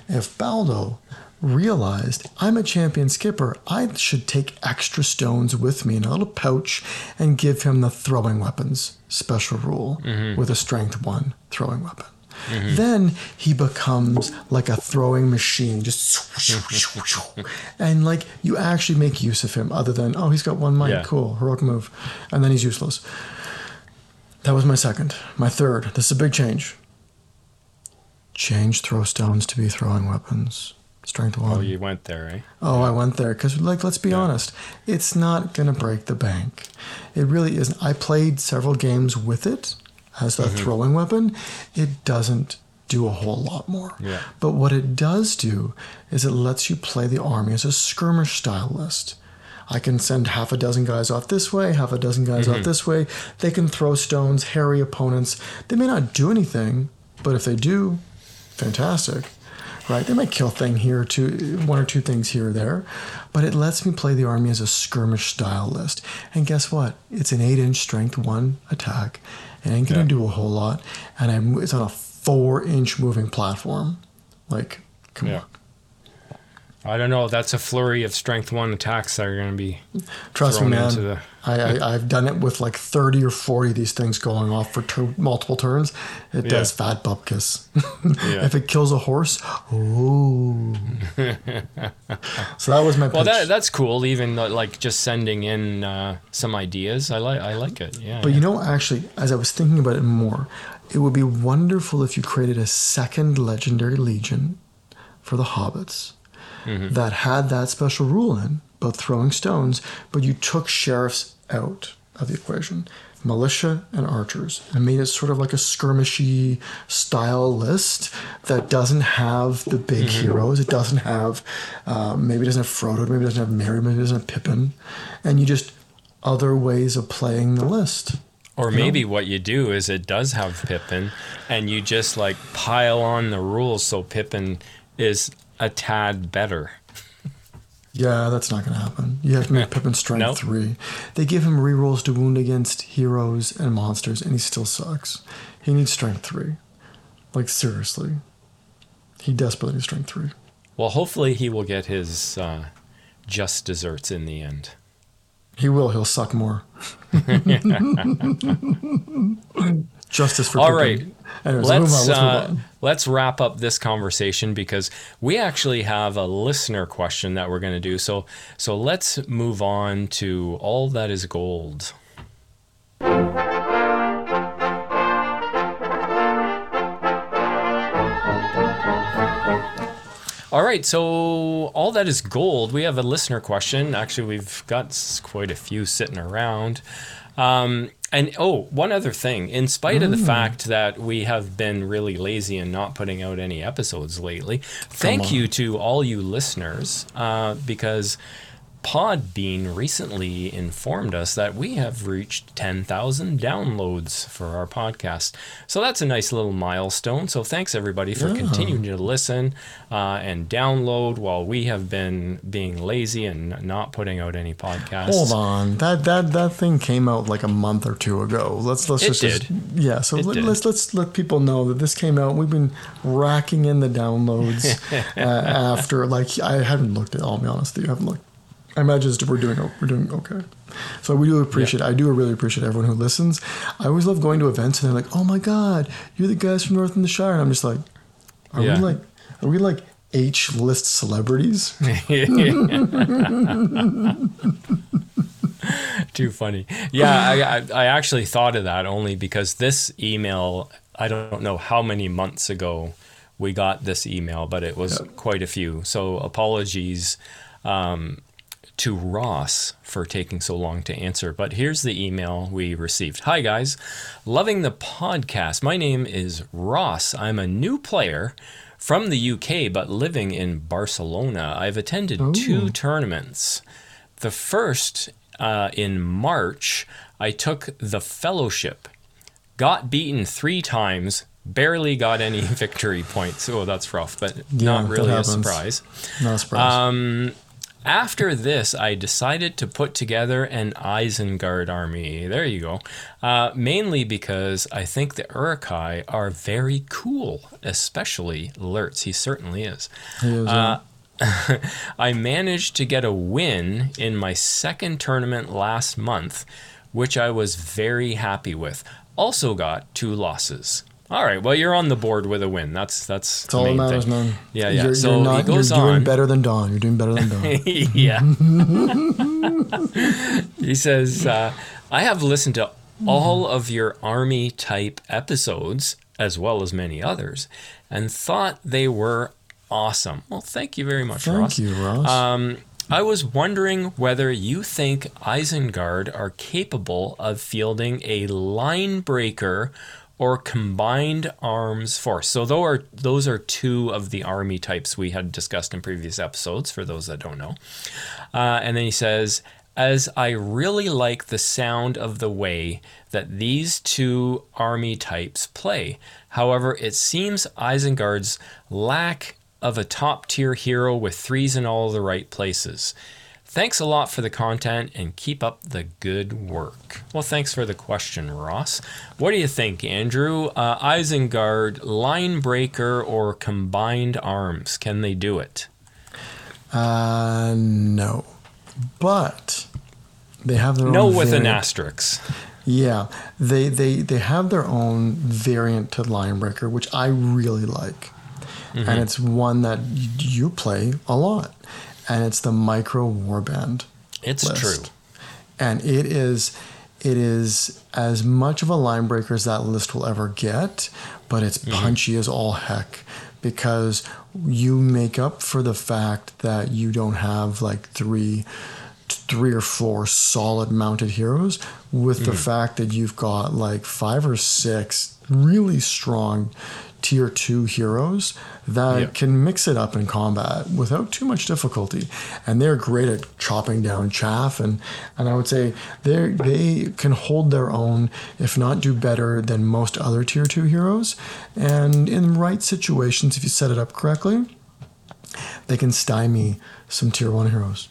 [SPEAKER 2] if Baldo realized I'm a champion skipper, I should take extra stones with me in a little pouch and give him the throwing weapons special rule mm-hmm. with a strength one throwing weapon. Mm-hmm. Then he becomes like a throwing machine, just and like you actually make use of him other than oh he's got one mic,
[SPEAKER 1] Yeah.
[SPEAKER 2] cool, heroic move, and then he's useless. That was my second. My third. This is a big change. Change throw stones to be throwing weapons. Strength one.
[SPEAKER 1] Oh, you went there, eh?
[SPEAKER 2] Oh, I went there because, like, let's be honest, it's not gonna break the bank. It really isn't. I played several games with it as
[SPEAKER 1] Mm-hmm.
[SPEAKER 2] a throwing weapon. It doesn't do a whole lot more.
[SPEAKER 1] Yeah.
[SPEAKER 2] But what it does do is it lets you play the army as a skirmish style list. I can send half a dozen guys off this way, half a dozen guys off this way. They can throw stones, harry opponents. They may not do anything, but if they do, fantastic. Right? They might kill thing here or two, one or two things here or there, but it lets me play the army as a skirmish style list. And guess what? It's an eight-inch strength one attack. It ain't gonna
[SPEAKER 1] Yeah.
[SPEAKER 2] do a whole lot, and I'm, it's on a four-inch moving platform. Like, come
[SPEAKER 1] Yeah.
[SPEAKER 2] on.
[SPEAKER 1] I don't know. That's a flurry of strength one attacks that are going to be.
[SPEAKER 2] Trust me, man.
[SPEAKER 1] the-
[SPEAKER 2] I, I, I've done it with like 30 or 40 of these things going off for tur multiple turns. It
[SPEAKER 1] Yeah.
[SPEAKER 2] does fat bupkis.
[SPEAKER 1] Yeah.
[SPEAKER 2] if it kills a horse, ooh. so that was my pitch.
[SPEAKER 1] Well, that that's cool. Even like just sending in uh, some ideas, I like I like it. Yeah.
[SPEAKER 2] but
[SPEAKER 1] yeah.
[SPEAKER 2] you know, actually, as I was thinking about it more, it would be wonderful if you created a second legendary legion for the hobbits
[SPEAKER 1] Mm-hmm.
[SPEAKER 2] that had that special rule in about throwing stones, but you took sheriffs out of the equation, militia and archers, and made it sort of like a skirmishy style list that doesn't have the big
[SPEAKER 1] Mm-hmm.
[SPEAKER 2] heroes. It doesn't have, uh, maybe it doesn't have Frodo, maybe it doesn't have Merry, maybe it doesn't have Pippin, and you just other ways of playing the list.
[SPEAKER 1] Or maybe what you do is it does have Pippin, and you just like pile on the rules so Pippin is a tad better.
[SPEAKER 2] Yeah, that's not going to happen. You have to make Pippin strength
[SPEAKER 1] Nope.
[SPEAKER 2] three. They give him rerolls to wound against heroes and monsters, and he still sucks. He needs strength three. Like, seriously. He desperately needs strength three.
[SPEAKER 1] Well, hopefully he will get his uh, just desserts in the end.
[SPEAKER 2] He will. He'll suck more. Justice for
[SPEAKER 1] All
[SPEAKER 2] Pippin.
[SPEAKER 1] right.
[SPEAKER 2] Anyways,
[SPEAKER 1] let's.
[SPEAKER 2] Let's
[SPEAKER 1] uh. Let's wrap up this conversation because we actually have a listener question that we're going to do. So so let's move on to all that is gold. All right, so all that is gold. We have a listener question. Actually, we've got quite a few sitting around. Um, and oh, one other thing. In spite of the fact that we have been really lazy and not putting out any episodes lately, thank
[SPEAKER 2] on.
[SPEAKER 1] you to all you listeners uh, because Podbean recently informed us that we have reached 10,000 downloads for our podcast. So that's a nice little milestone. So thanks everybody for
[SPEAKER 2] Yeah.
[SPEAKER 1] continuing to listen uh, and download while we have been being lazy and not putting out any podcasts.
[SPEAKER 2] Hold on, that that that thing came out like a month or two ago. Let's let's just, just- yeah. So
[SPEAKER 1] It
[SPEAKER 2] let,
[SPEAKER 1] did.
[SPEAKER 2] let's let's let people know that this came out. We've been racking in the downloads uh, after like I haven't looked at. I'll be honest with you, I haven't looked. I imagine we're doing we're doing okay. So we do appreciate. I do really appreciate everyone who listens. I always love going to events and they're like, "Oh my god, you're the guys from North in the Shire," and I'm just like, "Are
[SPEAKER 1] Yeah.
[SPEAKER 2] we like are we like H list celebrities?"
[SPEAKER 1] Too funny. Yeah, I, I, I actually thought of that only because this email, I don't know how many months ago we got this email, but it was
[SPEAKER 2] Yeah.
[SPEAKER 1] quite a few. So apologies um, to Ross for taking so long to answer. But here's the email we received Hi, guys. Loving the podcast. My name is Ross. I'm a new player from the UK, but living in Barcelona. I've attended two tournaments. The first uh, in March, I took the fellowship, got beaten three times, barely got any victory points. Oh, that's rough, but
[SPEAKER 2] Yeah,
[SPEAKER 1] not really a surprise.
[SPEAKER 2] Not a surprise.
[SPEAKER 1] Um, after this, I decided to put together an Isengard army. There you go. Uh, mainly because I think the Uruk-hai are very cool, especially Lurtz. He certainly is, uh, I managed to get a win in my second tournament last month, which I was very happy with. Also got two losses. All right, well you're on the board with a win. That's that's
[SPEAKER 2] That's all that
[SPEAKER 1] the main
[SPEAKER 2] matters,
[SPEAKER 1] thing.
[SPEAKER 2] man.
[SPEAKER 1] Yeah, yeah.
[SPEAKER 2] You're,
[SPEAKER 1] so
[SPEAKER 2] you're not,
[SPEAKER 1] he goes
[SPEAKER 2] you're doing
[SPEAKER 1] on.
[SPEAKER 2] better than Don. You're doing better than Don.
[SPEAKER 1] yeah. he says, uh, I have listened to all of your army type episodes, as well as many others, and thought they were awesome. Well, thank you very much,
[SPEAKER 2] Thank
[SPEAKER 1] Ross.
[SPEAKER 2] Thank you, Ross.
[SPEAKER 1] Um, I was wondering whether you think Isengard are capable of fielding a line breaker or combined arms force. So those are those are two of the army types we had discussed in previous episodes. For those that don't know, uh, and then he says, as I really like the sound of the way that these two army types play. However, it seems Isengard's lack of a top tier hero with threes in all the right places. Thanks a lot for the content and keep up the good work. Well, thanks for the question, Ross. What do you think, Andrew? Uh, Isengard, line breaker, or combined arms? Can they do it?
[SPEAKER 2] Uh, no. But they have their
[SPEAKER 1] No,
[SPEAKER 2] own No
[SPEAKER 1] with an
[SPEAKER 2] variant.
[SPEAKER 1] asterisk.
[SPEAKER 2] Yeah, they they they have their own variant to Linebreaker, which I really like,
[SPEAKER 1] Mm-hmm.
[SPEAKER 2] and it's one that you play a lot, and it's the Micro Warband.
[SPEAKER 1] It's
[SPEAKER 2] list.
[SPEAKER 1] true.
[SPEAKER 2] and it is it is as much of a line breaker as that list will ever get but it's mm-hmm. punchy as all heck because you make up for the fact that you don't have like three three or four solid mounted heroes with the mm-hmm. fact that you've got like five or six really strong tier 2 heroes that
[SPEAKER 1] Yeah.
[SPEAKER 2] can mix it up in combat without too much difficulty and they're great at chopping down chaff and and I would say they they can hold their own if not do better than most other tier 2 heroes and in right situations if you set it up correctly they can stymie some tier 1 heroes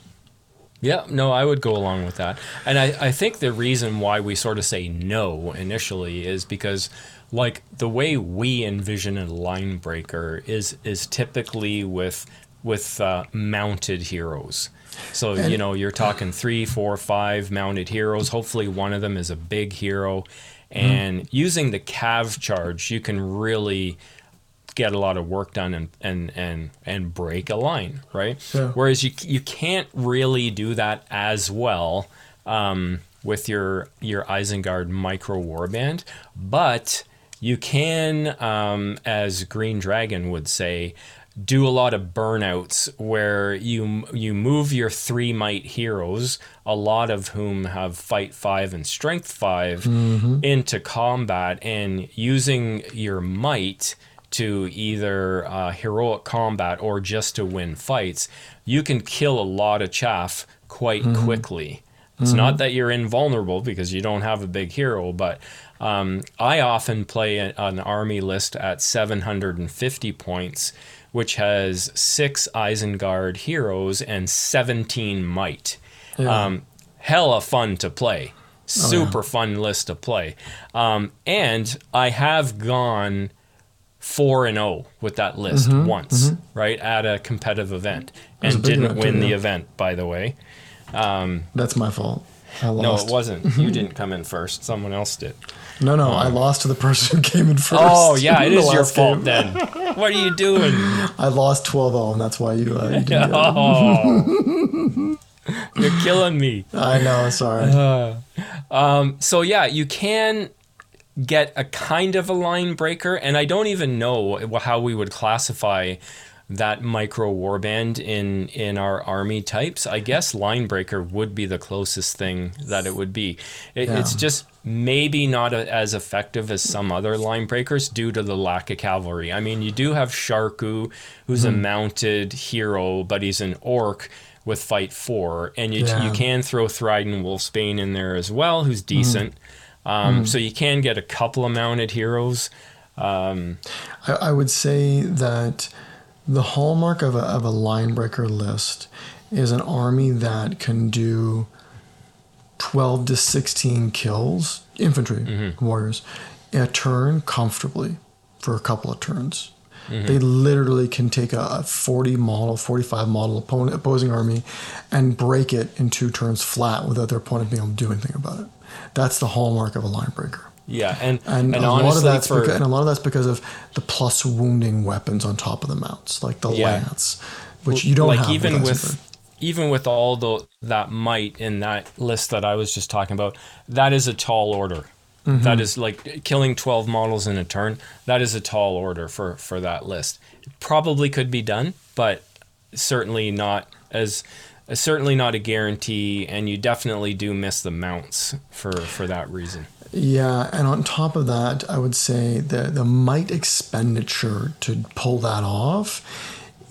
[SPEAKER 1] Yeah, no, I would go along with that. And I, I think the reason why we sort of say no initially is because like the way we envision a line breaker is is typically with with uh, mounted heroes. So you know you're talking three, four, five mounted heroes. Hopefully one of them is a big hero, and using the cav charge, you can really get a lot of work done and and and and break a line, right?
[SPEAKER 2] Yeah.
[SPEAKER 1] Whereas you you can't really do that as well um, with your your Isengard micro warband, but you can, um, as Green Dragon would say, do a lot of burnouts where you you move your three might heroes, a lot of whom have fight five and strength 5 into combat, and using your might to either uh, heroic combat or just to win fights, you can kill a lot of chaff quite quickly. It's not that you're invulnerable because you don't have a big hero, but um, I often play an army list at 750 points, which has six Isengard heroes and 17 might.
[SPEAKER 2] Yeah.
[SPEAKER 1] Um, hella fun to play. Super fun list to play. Um, and I have gone 4 and 0 with that list once, right, at a competitive event. And didn't win
[SPEAKER 2] too,
[SPEAKER 1] the
[SPEAKER 2] yeah.
[SPEAKER 1] event, by the way.
[SPEAKER 2] That's my fault. I
[SPEAKER 1] No, it wasn't. You didn't come in first. Someone else did.
[SPEAKER 2] No, no, I lost to the person who came in first.
[SPEAKER 1] Oh, yeah, it
[SPEAKER 2] in
[SPEAKER 1] your fault
[SPEAKER 2] game.
[SPEAKER 1] then. What are you doing?
[SPEAKER 2] I lost 12 0, and that's why you, uh, you didn't.
[SPEAKER 1] Oh. You're killing me.
[SPEAKER 2] I know, sorry.
[SPEAKER 1] So yeah, you can get a kind of a line breaker, and I don't even know how we would classify that micro warband in in our army types. I guess line breaker would be the closest thing that it would be. It, It's just maybe not a, as effective as some other line breakers due to the lack of cavalry. I mean, you do have Sharku, who's a hmm. mounted hero, but he's an orc with fight four, and you
[SPEAKER 2] Yeah.
[SPEAKER 1] you can throw Thrydan Wolfsbane in there as well, who's hmm. decent. Um, hmm. So you can get a couple of mounted heroes.
[SPEAKER 2] Um, I, I would say that the hallmark of a, of a line breaker list is an army that can do 12 to 16 kills, infantry mm-hmm. warriors, a turn comfortably for a couple of turns. Mm-hmm. They literally can take a a 40 model, 45 model opponent, opposing army and break it in two turns flat without their opponent being able to do anything about it. That's the hallmark of a line breaker.
[SPEAKER 1] Yeah, and
[SPEAKER 2] And,
[SPEAKER 1] and,
[SPEAKER 2] a lot of that's
[SPEAKER 1] for
[SPEAKER 2] because, and a lot of that's because of the plus wounding weapons on top of the mounts, like the
[SPEAKER 1] Yeah.
[SPEAKER 2] lance, which you don't
[SPEAKER 1] like
[SPEAKER 2] have
[SPEAKER 1] even
[SPEAKER 2] with,
[SPEAKER 1] even with all the that might in that list that I was just talking about, that is a tall order.
[SPEAKER 2] Mm-hmm.
[SPEAKER 1] That is like killing 12 models in a turn. That is a tall order for for that list. Probably could be done, but certainly not as certainly not a guarantee and you definitely do miss the mounts for for that reason.
[SPEAKER 2] Yeah, and on top of that, I would say the the might expenditure to pull that off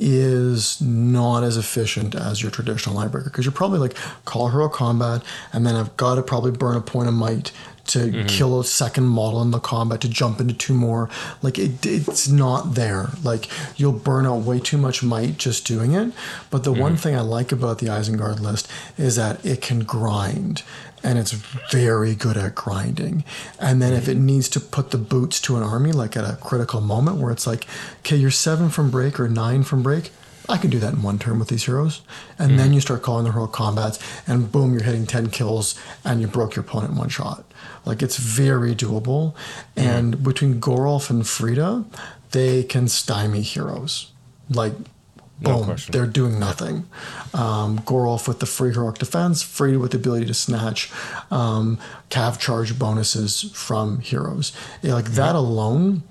[SPEAKER 2] is not as efficient as your traditional Linebreaker because you're probably like call hero combat and then I've got to probably burn a point of might to mm-hmm. kill a second model in the combat to jump into two more like it, it's not there like you'll burn out way too much might just doing it but the mm-hmm. one thing I like about the Isengard list is that it can grind and it's very good at grinding. And then if it needs to put the boots to an army, like at a critical moment where it's like, okay, you're seven from break or nine from break, I can do that in one turn with these heroes. And mm then you start calling the hero combats, and boom, you're hitting 10 kills and you broke your opponent in one shot. Like it's very doable. mm And between Gorolf and Frida, they can stymie heroes. Like Boom. No they're doing nothing. Um, Gorolf with the free heroic defense, Frida with the ability to snatch um, cav charge bonuses from heroes. Yeah, like that alone,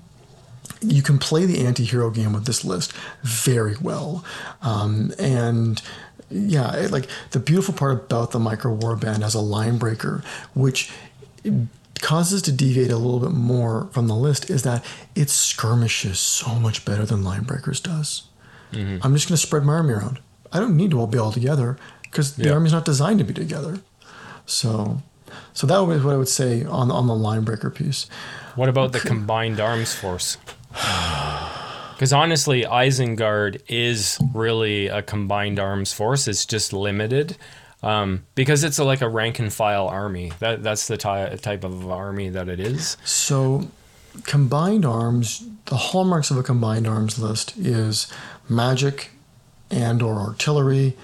[SPEAKER 2] you can play the anti-hero game with this list very well. Um, and yeah, it, like the beautiful part about the micro warband as a line breaker, which causes to deviate a little bit more from the list, is that it skirmishes so much better than line breakers does. Mm-hmm. I'm just going to spread my army around. I don't need to all be all together because the yeah. army's not designed to be together. So, so that was what I would say on on the line breaker piece.
[SPEAKER 1] What about the combined arms force? Because honestly, Isengard is really a combined arms force. It's just limited um, because it's a, like a rank and file army. That that's the ty- type of army that it is.
[SPEAKER 2] So, combined arms. The hallmarks of a combined arms list is magic and or artillery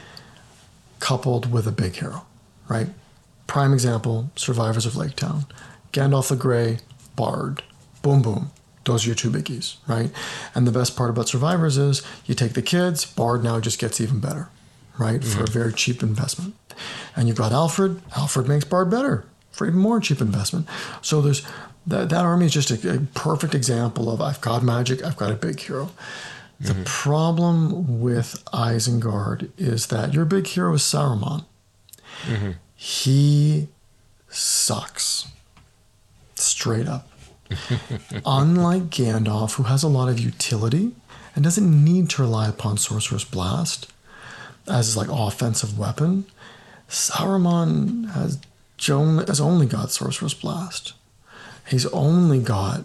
[SPEAKER 2] coupled with a big hero, right? Prime example, Survivors of Lake Town. Gandalf the Grey, Bard. Boom boom. Those are your two biggies, right? And the best part about Survivors is you take the kids, Bard now just gets even better, right? Mm-hmm. For a mm-hmm. very cheap investment. And you've got Alfrid, Alfrid makes Bard better for even more cheap investment. So there's that, that army is just a, a perfect example of I've got magic, I've got a big hero. The mm-hmm. problem with Isengard is that your big hero is Saruman. Mm-hmm. He sucks. Straight up. Unlike Gandalf, who has a lot of utility and doesn't need to rely upon Sorcerer's Blast as his like offensive weapon, Saruman has, has only got Sorcerer's Blast. He's only got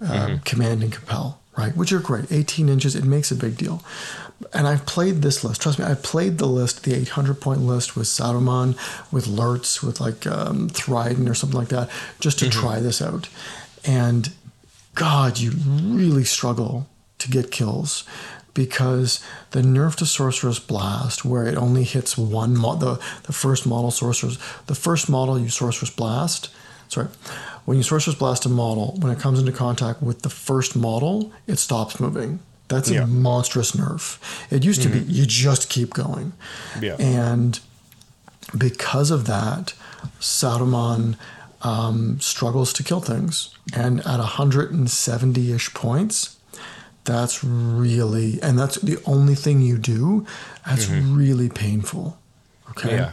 [SPEAKER 2] uh, mm-hmm. Command and Compel right? Which are great. 18 inches, it makes a big deal. And I've played this list. Trust me, I've played the list, the 800 point list with Saruman, with Lurtz, with like um, Thrydan or something like that, just to mm-hmm. try this out. And God, you really struggle to get kills because the nerf to sorcerer's blast where it only hits one mo- the the first model sorcerer's the first model you sorcerer's blast sorry when you Sorcerer's Blast a model, when it comes into contact with the first model, it stops moving. That's a monstrous nerf. It used mm-hmm. to be mm-hmm. you just keep going. Yeah. And because of that, Saruman um, struggles to kill things. And at 170 ish points, that's really, and that's the only thing you do, that's mm-hmm. really painful. Okay. Yeah.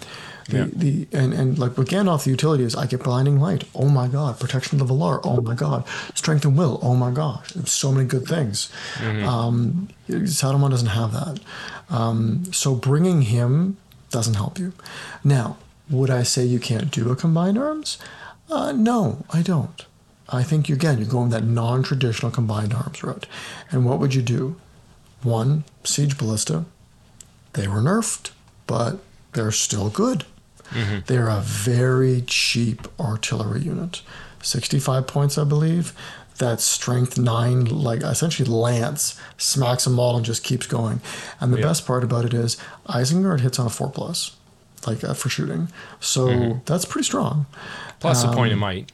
[SPEAKER 2] The, yeah. the and, and like with Gandalf, the utility is I get blinding light. Oh my god, protection of the Valar. Oh my god, strength and will. Oh my gosh, so many good things. Mm-hmm. Um, Saruman doesn't have that. Um, so bringing him doesn't help you. Now, would I say you can't do a combined arms? Uh, no, I don't. I think you, again you're going that non-traditional combined arms route. And what would you do? One, siege ballista. They were nerfed, but they're still good. Mm-hmm. They're a very cheap artillery unit. 65 points, I believe. That strength nine, like essentially lance, smacks a model and just keeps going. And the best part about it is Isengard hits on a four plus, like uh, for shooting. So mm-hmm. that's pretty strong.
[SPEAKER 1] Plus um, a point of might.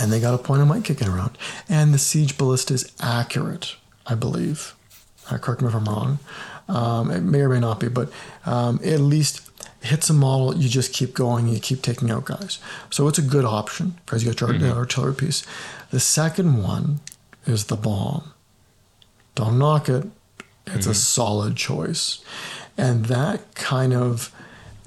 [SPEAKER 2] And they got a point of might kicking around. And the siege ballista is accurate, I believe. Uh, correct me if I'm wrong. Um, it may or may not be, but um, at least hits a model, you just keep going, and you keep taking out guys. So it's a good option because you got your mm-hmm. artillery piece. The second one is the bomb. Don't knock it. It's mm-hmm. a solid choice. And that kind of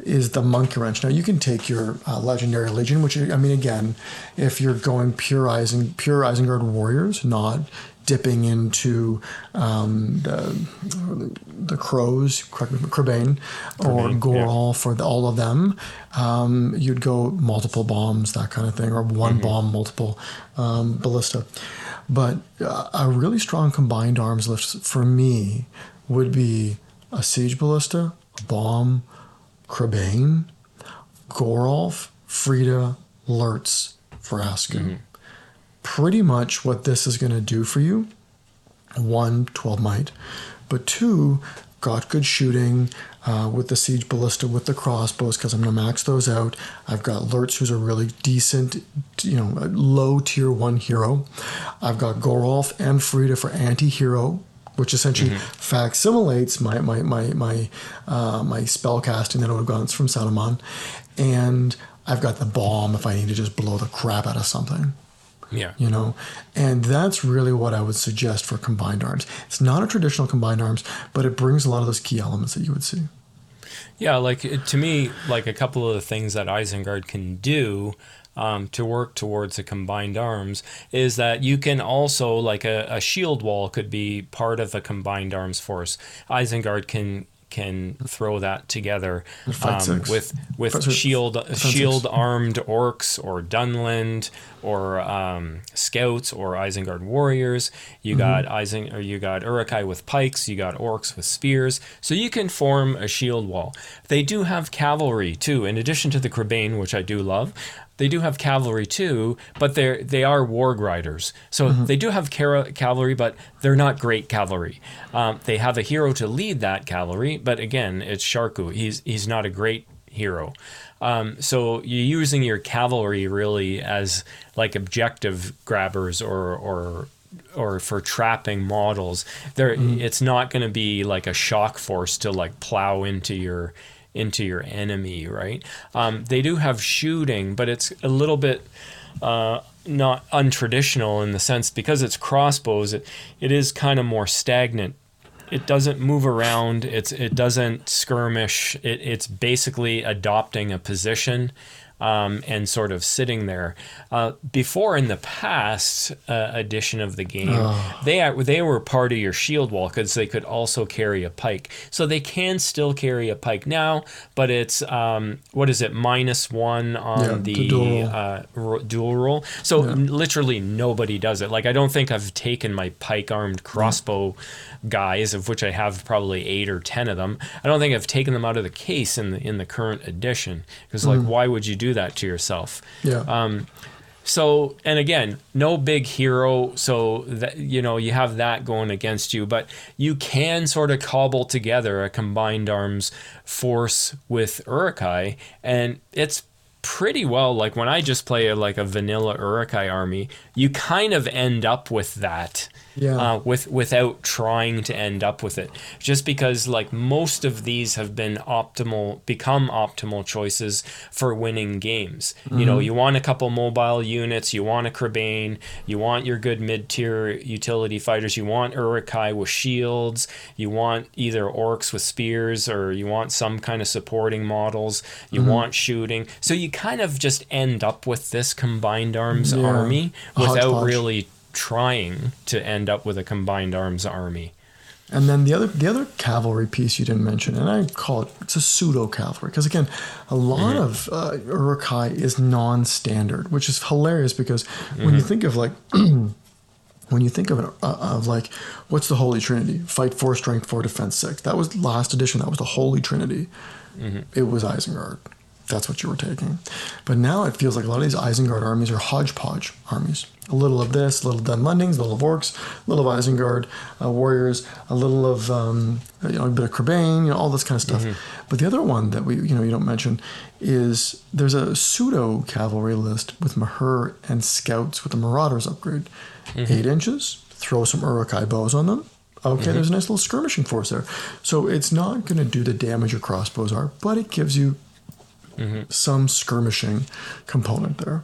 [SPEAKER 2] is the monkey wrench. Now you can take your uh, legendary legion, which I mean, again, if you're going pure Iseng, pure Isengard warriors, not dipping into um, the the crows, Crebain, or Goral yeah. for the, all of them. Um, you'd go multiple bombs, that kind of thing, or one mm-hmm. bomb, multiple um, ballista. But uh, a really strong combined arms lift for me would be a siege ballista, a bomb, Crebain, Goralf, Frida, Lurtz, Vrasku. Mm-hmm. Pretty much what this is going to do for you one, 12 might, but two, got good shooting uh, with the siege ballista with the crossbows because I'm gonna max those out. I've got Lurtz, who's a really decent, you know, low tier one hero. I've got Goralf and Frida for anti-hero which essentially mm-hmm. facsimilates my my my my uh, my spell casting that I would have gone from Saruman, and I've got the bomb if I need to just blow the crap out of something.
[SPEAKER 1] Yeah.
[SPEAKER 2] You know, and that's really what I would suggest for combined arms. It's not a traditional combined arms, but it brings a lot of those key elements that you would see.
[SPEAKER 1] Yeah, like to me, like a couple of the things that Isengard can do um, to work towards a combined arms is that you can also like a, a shield wall could be part of a combined arms force. Isengard can can throw that together um, with with shield shield armed orcs or Dunland or um, scouts or Isengard warriors. You mm-hmm. got Iseng or you got Uruk-hai with pikes. You got orcs with spears. So you can form a shield wall. They do have cavalry too, in addition to the Crebain, which I do love. They do have cavalry too, but they're they are warg riders. So mm-hmm. they do have car- cavalry, but they're not great cavalry. Um, they have a hero to lead that cavalry, but again, it's Sharku. He's he's not a great hero. Um, so you're using your cavalry really as like objective grabbers or or or for trapping models. There, mm-hmm. it's not going to be like a shock force to like plow into your into your enemy, right? Um, they do have shooting, but it's a little bit uh, not untraditional in the sense because it's crossbows. It it is kind of more stagnant. It doesn't move around. It's it doesn't skirmish. It, it's basically adopting a position um, and sort of sitting there. Uh, before in the past uh, edition of the game, oh. they they were part of your shield wall because they could also carry a pike. So they can still carry a pike now, but it's um, what is it minus one on yeah, the, the dual. Uh, ro- dual roll. So yeah. literally nobody does it. Like I don't think I've taken my pike armed crossbow guys, of which I have probably eight or ten of them. I don't think I've taken them out of the case in the in the current edition because like mm. why would you do that to yourself?
[SPEAKER 2] Yeah.
[SPEAKER 1] Um, so and again, no big hero, so that you know you have that going against you, but you can sort of cobble together a combined arms force with Uruk-hai, and it's pretty well like when I just play a, like a vanilla Uruk-hai army, you kind of end up with that
[SPEAKER 2] yeah.
[SPEAKER 1] uh, with without trying to end up with it. Just because like most of these have been optimal, become optimal choices for winning games. Mm-hmm. You know, mm-hmm. you want a couple mobile units, you want a Crebain, you want your good mid tier utility fighters, you want Uruk-hai with shields, you want either orcs with spears, or you want some kind of supporting models, you mm-hmm. want shooting. So you kind of just end up with this combined arms yeah. army without really trying to end up with a combined arms army.
[SPEAKER 2] And then the other the other cavalry piece you didn't mention, and I call it it's a pseudo cavalry because again, a lot mm-hmm. of uh, Uruk-hai is non-standard, which is hilarious because mm-hmm. when you mm-hmm. think of like when you think of it uh, of like what's the Holy Trinity? Fight four, strength four, defense six. That was last edition. That was the Holy Trinity. Mm-hmm. It was Isengard that's what you were taking. But now it feels like a lot of these Isengard armies are hodgepodge armies. A little of this, a little of Dunlendings, a little of Orcs, a little of Isengard uh, warriors, a little of um, you know a bit of Crebain, you know all this kind of stuff. Mm-hmm. But the other one that we you know you don't mention is there's a pseudo cavalry list with Mauhur and scouts with the Marauders upgrade, mm-hmm. eight inches. Throw some Uruk-hai bows on them. Okay, mm-hmm. there's a nice little skirmishing force there. So it's not going to do the damage your crossbows are, but it gives you mm-hmm. some skirmishing component there.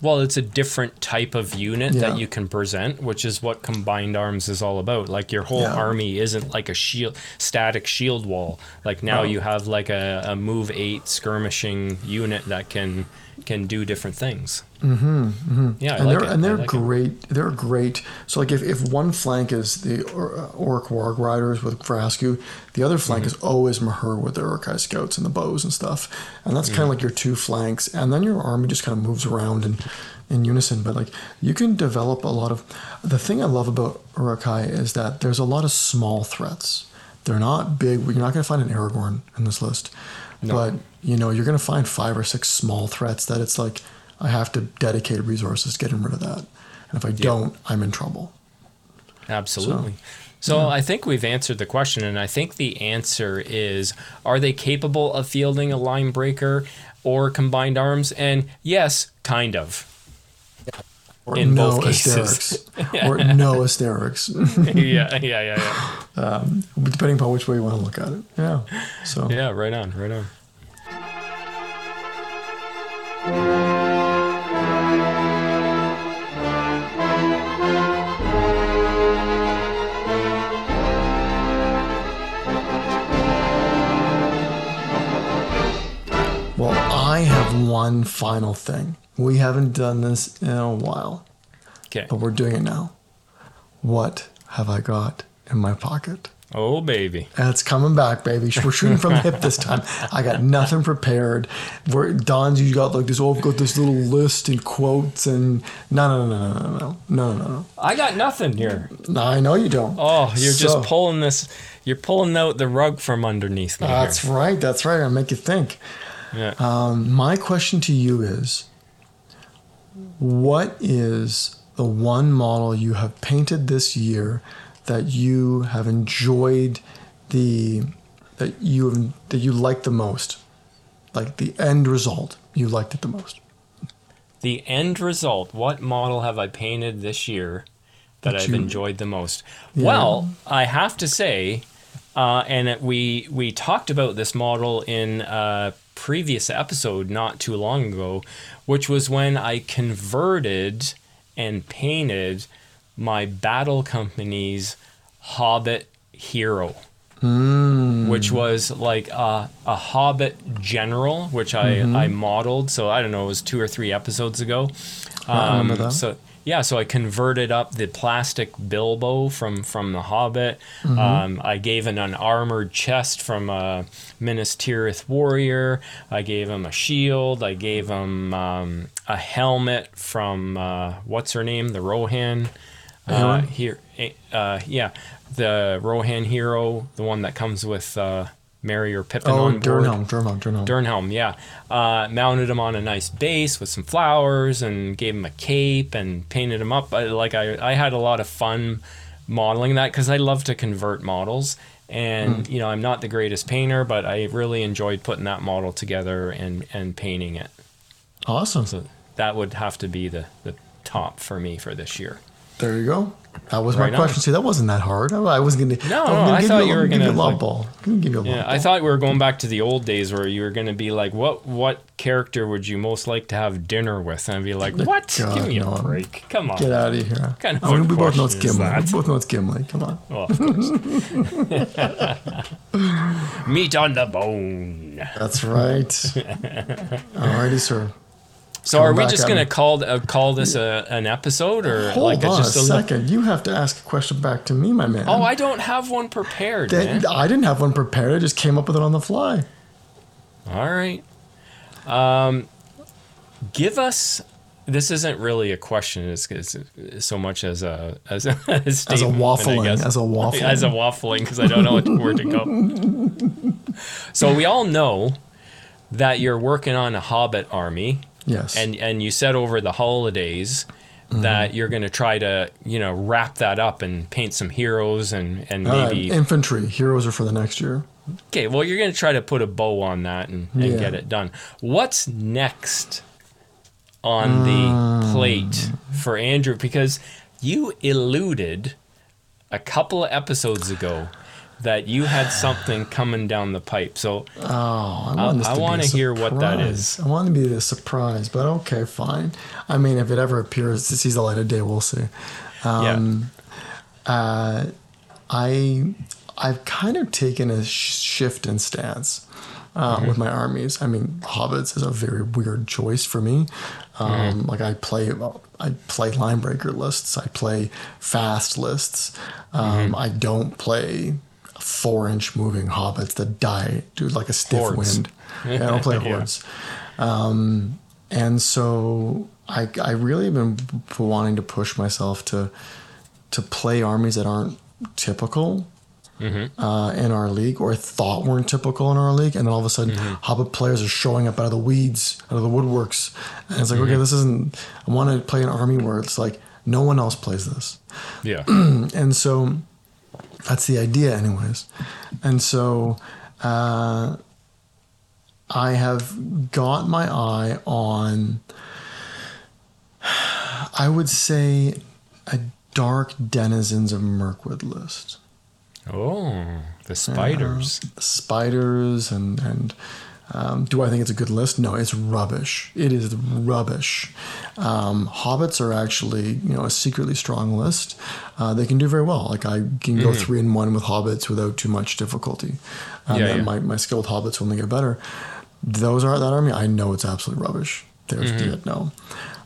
[SPEAKER 1] Well, it's a different type of unit
[SPEAKER 2] Yeah.
[SPEAKER 1] that you can present, which is what combined arms is all about. Like your whole
[SPEAKER 2] Yeah.
[SPEAKER 1] army isn't like a shield, static shield wall. Like now
[SPEAKER 2] No.
[SPEAKER 1] you have like a, a move eight skirmishing unit that can can do different things. Mm-hmm. mm-hmm. Yeah, I
[SPEAKER 2] and
[SPEAKER 1] like
[SPEAKER 2] they're
[SPEAKER 1] it.
[SPEAKER 2] and they're
[SPEAKER 1] like it.
[SPEAKER 2] great. They're great. So like if, if one flank is the uh, Orc Warg Riders with Vrasku, the other flank
[SPEAKER 1] Mm-hmm.
[SPEAKER 2] is always Mauhur with the Uruk-hai Scouts and the bows and stuff. And that's kind of like your two flanks. And then your army just kind of moves around in, in unison. But like you can develop a lot of the thing I love about Uruk-hai is that there's a lot of small threats. They're not big. You're not going to find an Aragorn in this list. But you know, you're going to find five or six small threats that it's like I have to dedicate resources to getting rid of that. And if I don't, I'm in trouble.
[SPEAKER 1] Absolutely. So I think we've answered the question, and I think the answer is: Are they capable of fielding a line breaker or combined arms? And yes, kind of.
[SPEAKER 2] Or
[SPEAKER 1] In
[SPEAKER 2] no
[SPEAKER 1] both cases.
[SPEAKER 2] hysterics. or no hysterics.
[SPEAKER 1] yeah, yeah, yeah, yeah.
[SPEAKER 2] Um, depending upon which way you want to look at it. Yeah. So
[SPEAKER 1] Yeah, right on, right on.
[SPEAKER 2] well I have one final thing. We haven't done this in a while,
[SPEAKER 1] Okay.
[SPEAKER 2] but we're doing it now. What have I got in my pocket?
[SPEAKER 1] Oh, baby.
[SPEAKER 2] And it's coming back, baby. We're shooting from the hip this time. I got nothing prepared. We're, Don's you got like this. Oh, I've got this little list and quotes and no, no, no, no, no, no, no, no, no.
[SPEAKER 1] I got nothing here.
[SPEAKER 2] No, I know you don't.
[SPEAKER 1] Oh, you're
[SPEAKER 2] So-
[SPEAKER 1] just pulling this. You're pulling out the rug from underneath me.
[SPEAKER 2] That's
[SPEAKER 1] here.
[SPEAKER 2] right. That's right. I make you think.
[SPEAKER 1] Yeah.
[SPEAKER 2] Um, my question to you is, what is the one model you have painted this year that you have enjoyed the that you have, that you like the most, like the end result you liked it the most?
[SPEAKER 1] The end result. What model have I painted this year that
[SPEAKER 2] That
[SPEAKER 1] I've
[SPEAKER 2] you-
[SPEAKER 1] enjoyed the most?
[SPEAKER 2] Yeah.
[SPEAKER 1] Well, I have to say, uh, and we we talked about this model in a previous episode not too long ago, which was when I converted and painted my battle company's Hobbit hero. Which was like a, a Hobbit general, which I, I modeled. So I don't know, it was two or three episodes ago.
[SPEAKER 2] I remember that.
[SPEAKER 1] Um, So yeah, so I converted up the plastic Bilbo from from the Hobbit.
[SPEAKER 2] Mm-hmm.
[SPEAKER 1] Um, I gave him an armored chest from a Minas Tirith warrior. I gave him a shield. I gave him um, a helmet from uh, what's her name, the Rohan. Uh, here, uh, yeah, the Rohan hero, the one that comes with Merry or Pippin
[SPEAKER 2] Oh,
[SPEAKER 1] on board.
[SPEAKER 2] Dernhelm, Dernhelm, Dernhelm.
[SPEAKER 1] Dernhelm, yeah. Uh, mounted him on a nice base with some flowers and gave him a cape and painted him up. I, like I, I had a lot of fun modeling that because I love to convert models. And you know, I'm not the greatest painter, but I really enjoyed putting that model together and and painting it.
[SPEAKER 2] awesome.
[SPEAKER 1] So that would have to be the the top for me for this year.
[SPEAKER 2] There you go. That was
[SPEAKER 1] Right
[SPEAKER 2] my
[SPEAKER 1] on.
[SPEAKER 2] question. See, that wasn't that hard. I, I was gonna.
[SPEAKER 1] No,
[SPEAKER 2] I
[SPEAKER 1] no, I
[SPEAKER 2] give
[SPEAKER 1] thought
[SPEAKER 2] a-
[SPEAKER 1] you were
[SPEAKER 2] give you a
[SPEAKER 1] gonna,
[SPEAKER 2] love
[SPEAKER 1] like-
[SPEAKER 2] ball. Give you a love
[SPEAKER 1] Yeah,
[SPEAKER 2] ball.
[SPEAKER 1] I thought we were going back to the old days where you were going to be like, what what character would you most like to have dinner with? And I'd be like, what?
[SPEAKER 2] God,
[SPEAKER 1] Give me
[SPEAKER 2] no.
[SPEAKER 1] a break. Come on.
[SPEAKER 2] Get out of here.
[SPEAKER 1] kind of
[SPEAKER 2] I mean,
[SPEAKER 1] a
[SPEAKER 2] we both know it's Gimli.
[SPEAKER 1] that?
[SPEAKER 2] We both know it's Gimli. Come on.
[SPEAKER 1] Well. Meat on the bone.
[SPEAKER 2] That's right. Alrighty, sir.
[SPEAKER 1] So, are we just going to call uh, call this a, an episode or
[SPEAKER 2] Hold
[SPEAKER 1] like
[SPEAKER 2] on a
[SPEAKER 1] just a li-
[SPEAKER 2] second. You have to ask a question back to me, my man.
[SPEAKER 1] Oh, I don't have one prepared. man.
[SPEAKER 2] I didn't have one prepared. I just came up with it on the fly.
[SPEAKER 1] All right. Um, give us. This isn't really a question. It's, it's so much as a as a, a statement, I
[SPEAKER 2] waffling, as a waffling.
[SPEAKER 1] as a waffling because I don't know where to go. so we all know that you're working on a Hobbit army,
[SPEAKER 2] Yes.
[SPEAKER 1] and and you said over the holidays
[SPEAKER 2] Mm-hmm.
[SPEAKER 1] that you're going to try to you know wrap that up and paint some heroes and and
[SPEAKER 2] right,
[SPEAKER 1] maybe
[SPEAKER 2] infantry heroes are for the next year.
[SPEAKER 1] Okay, well, you're going to try to put a bow on that and, and
[SPEAKER 2] Yeah.
[SPEAKER 1] get it done. What's next on the
[SPEAKER 2] Mm.
[SPEAKER 1] plate for Andrew? Because you eluded a couple of episodes ago that you had something coming down the pipe. So
[SPEAKER 2] Oh, I
[SPEAKER 1] I-
[SPEAKER 2] want,
[SPEAKER 1] I
[SPEAKER 2] to be
[SPEAKER 1] wanna hear what that is.
[SPEAKER 2] I want to be the surprise, but okay, fine. I mean, if it ever appears, sees the light of day, we'll see. Um, uh, I I've kind of taken a sh- shift in stance uh,
[SPEAKER 1] Mm-hmm.
[SPEAKER 2] with my armies. I mean, hobbits is a very weird choice for me. Um,
[SPEAKER 1] Mm-hmm.
[SPEAKER 2] Like I play, I play line breaker lists. I play fast lists. Um,
[SPEAKER 1] Mm-hmm.
[SPEAKER 2] I don't play four inch moving hobbits that die do like a stiff
[SPEAKER 1] Hordes.
[SPEAKER 2] wind. Yeah, I don't play
[SPEAKER 1] Yeah.
[SPEAKER 2] hordes. Um, and so I I really have been wanting to push myself to to play armies that aren't typical uh, in our league or thought weren't typical in our league, and then all of a sudden, Hobbit players are showing up out of the weeds, out of the woodworks, and it's like, okay, this isn't. I want to play an army where it's like no one else plays this,
[SPEAKER 1] yeah,
[SPEAKER 2] and so that's the idea, anyways. And so uh, I have got my eye on. I would say a dark denizens of Mirkwood list.
[SPEAKER 1] oh, the spiders.
[SPEAKER 2] spiders and and um, do I think it's a good list? No, it's rubbish. It is rubbish. Um, hobbits are actually you know a secretly strong list. Uh, they can do very well. Like I can go three and one with hobbits without too much difficulty. Um,
[SPEAKER 1] Yeah, yeah.
[SPEAKER 2] My my skilled hobbits will only get better. Those are that army. I know it's absolutely rubbish. There's yeah, no.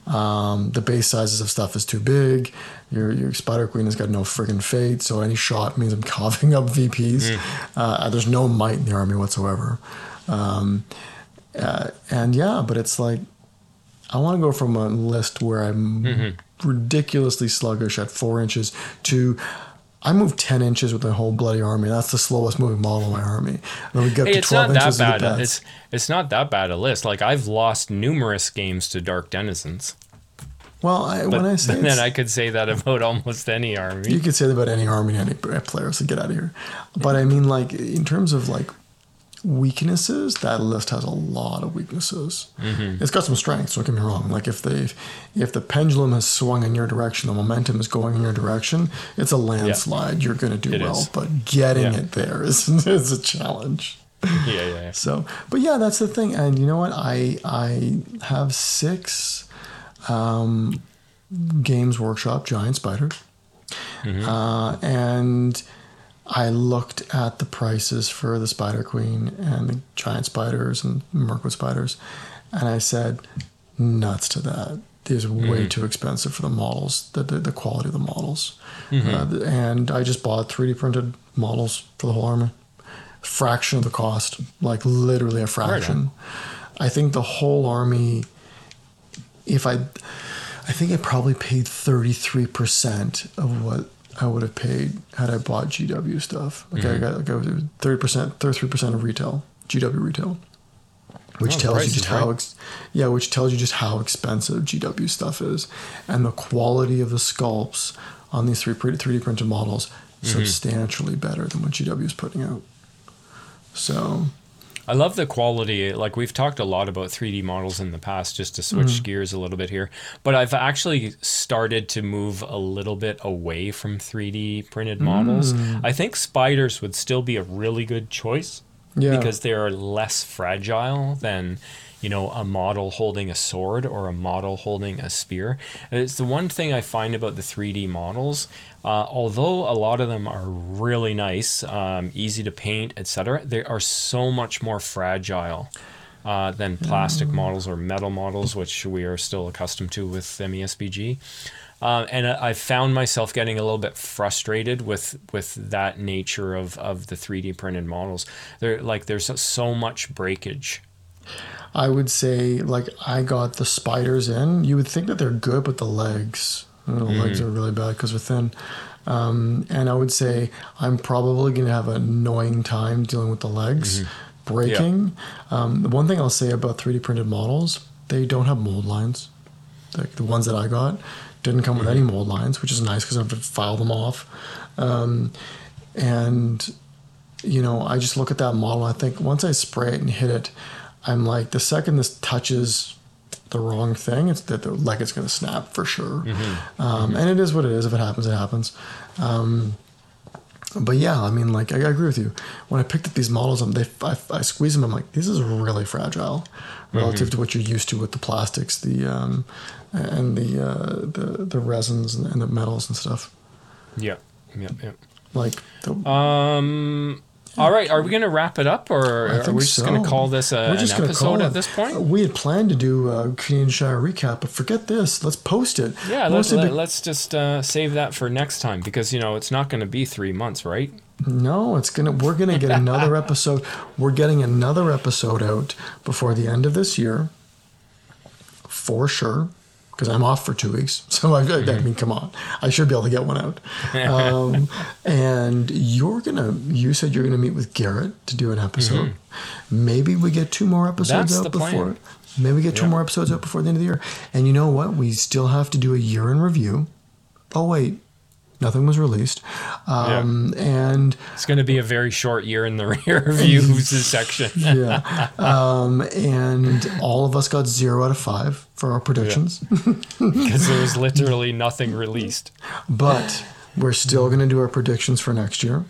[SPEAKER 2] Um, the base sizes of stuff is too big. Your your Spider Queen has got no friggin' fate, so any shot means I'm coughing up VPs. Uh, there's no might in the army whatsoever. Um, uh, and yeah, but it's like I want to go from a list where I'm ridiculously sluggish at four inches to I move ten inches with the whole bloody army. That's the slowest moving model in my army. And then we get
[SPEAKER 1] Hey,
[SPEAKER 2] to
[SPEAKER 1] it's
[SPEAKER 2] twelve
[SPEAKER 1] not that
[SPEAKER 2] inches of
[SPEAKER 1] bad.
[SPEAKER 2] the.
[SPEAKER 1] It's it's not that bad a list. Like I've lost numerous games to Dark Denizens,
[SPEAKER 2] well, I,
[SPEAKER 1] but,
[SPEAKER 2] when I say
[SPEAKER 1] then I could say that about almost any army.
[SPEAKER 2] You could say that about any army, any player, so get out of here. But I mean, like, in terms of like weaknesses, that list has a lot of weaknesses.
[SPEAKER 1] Mm-hmm.
[SPEAKER 2] It's got some strengths. Don't get me wrong. Like if they, if the pendulum has swung in your direction, the momentum is going in your direction. It's a landslide. You're going to do
[SPEAKER 1] It
[SPEAKER 2] well,
[SPEAKER 1] is.
[SPEAKER 2] but getting
[SPEAKER 1] Yeah.
[SPEAKER 2] it there is is a challenge.
[SPEAKER 1] yeah, yeah, yeah.
[SPEAKER 2] So, but yeah, that's the thing. And you know what? I I have six um, Games Workshop Giant Spiders, uh, and I looked at the prices for the Spider Queen and the Giant Spiders and Mirkwood Spiders, and I said, nuts to that. These are way too expensive for the models, the, the, the quality of the models. Uh, and I just bought 3D printed models for the whole army fraction of the cost, like literally a fraction. I think the whole army, if I, I think I probably paid 33% of what I would have paid had I bought GW stuff. Like I got like I was 30%, 33% of retail, GW retail. Which
[SPEAKER 1] Oh,
[SPEAKER 2] tells you just how, ex- yeah, which tells you just how expensive GW stuff is, and the quality of the sculpts on these three three D printed models
[SPEAKER 1] Mm-hmm.
[SPEAKER 2] substantially better than what GW is putting out. So
[SPEAKER 1] I love the quality. Like we've talked a lot about 3D models in the past, just to switch
[SPEAKER 2] Mm-hmm.
[SPEAKER 1] gears a little bit here. But I've actually started to move a little bit away from 3D printed models.
[SPEAKER 2] Mm.
[SPEAKER 1] I think spiders would still be a really good choice
[SPEAKER 2] yeah,
[SPEAKER 1] because they are less fragile than you know a model holding a sword or a model holding a spear it's the one thing i find about the 3d models uh, although a lot of them are really nice um, easy to paint etc they are so much more fragile uh, than plastic models or metal models which we are still accustomed to with MESBG uh, and I I found myself getting a little bit frustrated with with that nature of, of the 3D printed models. There like there's so much breakage.
[SPEAKER 2] I would say like I got the spiders in. You would think that they're good, but the legs, the legs are really bad because they're thin. Um, and I would say I'm probably going to have an annoying time dealing with the legs breaking. Um, the one thing I'll say about 3D printed models, they don't have mold lines. Like the ones that I got didn't come with any mold lines, which is nice because I have to file them off. Um, and you know, I just look at that model. I think once I spray it and hit it, I'm like, the second this touches the wrong thing, it's that the leg is going to snap for sure. Um, And it is what it is. If it happens, it happens. Um, but yeah, I mean, like I, I agree with you. When I picked up these models, um, they I, I squeeze them. I'm like, this is really fragile relative to what you're used to with the plastics, the um, and the uh, the the resins and, and the metals and stuff.
[SPEAKER 1] Yeah. Yeah. Yeah.
[SPEAKER 2] Like, the,
[SPEAKER 1] Um. All right. Are we going to wrap it up, or are we just going to call this a,
[SPEAKER 2] We're
[SPEAKER 1] an episode
[SPEAKER 2] call
[SPEAKER 1] at this point?
[SPEAKER 2] We had planned to do a Canadian Shire recap, but forget this. Let's post it.
[SPEAKER 1] Yeah. Let's let, let's just uh, save that for next time because you know it's not going to be three months, right?
[SPEAKER 2] No, it's gonna. We're gonna get another episode. We're getting another episode out before the end of this year, for sure. Because I'm off for two weeks, so I, I mean, come on, I should be able to get one out. Um, and you're gonna. You said you're gonna meet with Garrett to do an episode. Maybe we get two more episodes
[SPEAKER 1] That's
[SPEAKER 2] out
[SPEAKER 1] the plan.
[SPEAKER 2] before. Maybe we get two
[SPEAKER 1] Yeah.
[SPEAKER 2] more episodes out before the end of the year. And you know what? We still have to do a year in review. Oh wait, nothing was released. Um, And
[SPEAKER 1] It's going to be a very short year in the rear reviews section.
[SPEAKER 2] yeah. Um, and all of us got zero out of five for our predictions.
[SPEAKER 1] because there was literally nothing released.
[SPEAKER 2] But we're still going to do our predictions for next year.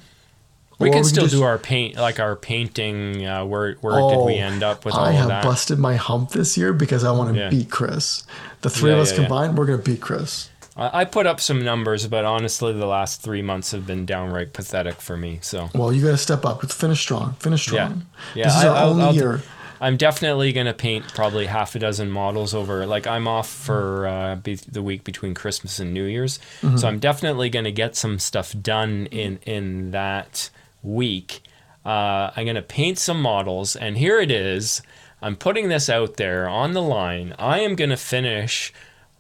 [SPEAKER 1] We
[SPEAKER 2] Or
[SPEAKER 1] can still
[SPEAKER 2] just-
[SPEAKER 1] do our paint, like our painting. Uh, where where did we
[SPEAKER 2] Oh,
[SPEAKER 1] end up with all
[SPEAKER 2] I have
[SPEAKER 1] that?
[SPEAKER 2] busted my hump this year because I want to
[SPEAKER 1] Yeah.
[SPEAKER 2] beat Chris. The three
[SPEAKER 1] Yeah,
[SPEAKER 2] of us
[SPEAKER 1] yeah, yeah.
[SPEAKER 2] combined, we're going to beat Chris.
[SPEAKER 1] I, put up some numbers, but honestly, the last three months have been downright pathetic for me. So
[SPEAKER 2] Well, you got to step up. Finish strong. Finish
[SPEAKER 1] yeah,
[SPEAKER 2] strong.
[SPEAKER 1] yeah.
[SPEAKER 2] This is
[SPEAKER 1] I-
[SPEAKER 2] our
[SPEAKER 1] I'll-
[SPEAKER 2] only
[SPEAKER 1] I'll-
[SPEAKER 2] year.
[SPEAKER 1] I'm definitely gonna paint probably half a dozen models over. Like I'm off for uh, be- the week between Christmas and New Year's,
[SPEAKER 2] Mm-hmm.
[SPEAKER 1] so I'm definitely gonna get some stuff done in in that week. Uh, I'm gonna paint some models, and here it is. I'm putting this out there on the line. I am gonna finish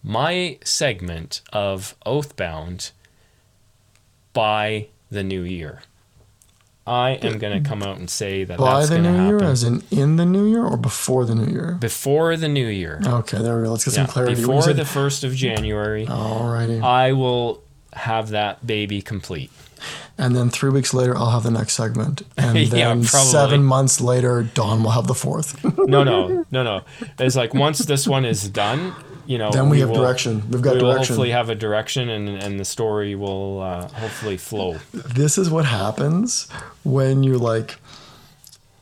[SPEAKER 1] my segment of Oathbound by the new year. I am going to come out and say that
[SPEAKER 2] By
[SPEAKER 1] that's
[SPEAKER 2] the new
[SPEAKER 1] happen
[SPEAKER 2] year, as in in the new year or before the new year?
[SPEAKER 1] before the new year.
[SPEAKER 2] Okay, there we go. Let's get
[SPEAKER 1] Yeah,
[SPEAKER 2] some clarity.
[SPEAKER 1] Before the first of January,
[SPEAKER 2] Alrighty.
[SPEAKER 1] I will have that baby complete.
[SPEAKER 2] And then three weeks later, I'll have the next segment. And then
[SPEAKER 1] probably.
[SPEAKER 2] seven months later, Don will have the fourth.
[SPEAKER 1] No, no, no, no. It's like once this one is done, you know,
[SPEAKER 2] then we, have
[SPEAKER 1] will-
[SPEAKER 2] direction. We've got direction.
[SPEAKER 1] we will hopefully have a direction, and and the story will uh, hopefully flow.
[SPEAKER 2] this is what happens when you're like,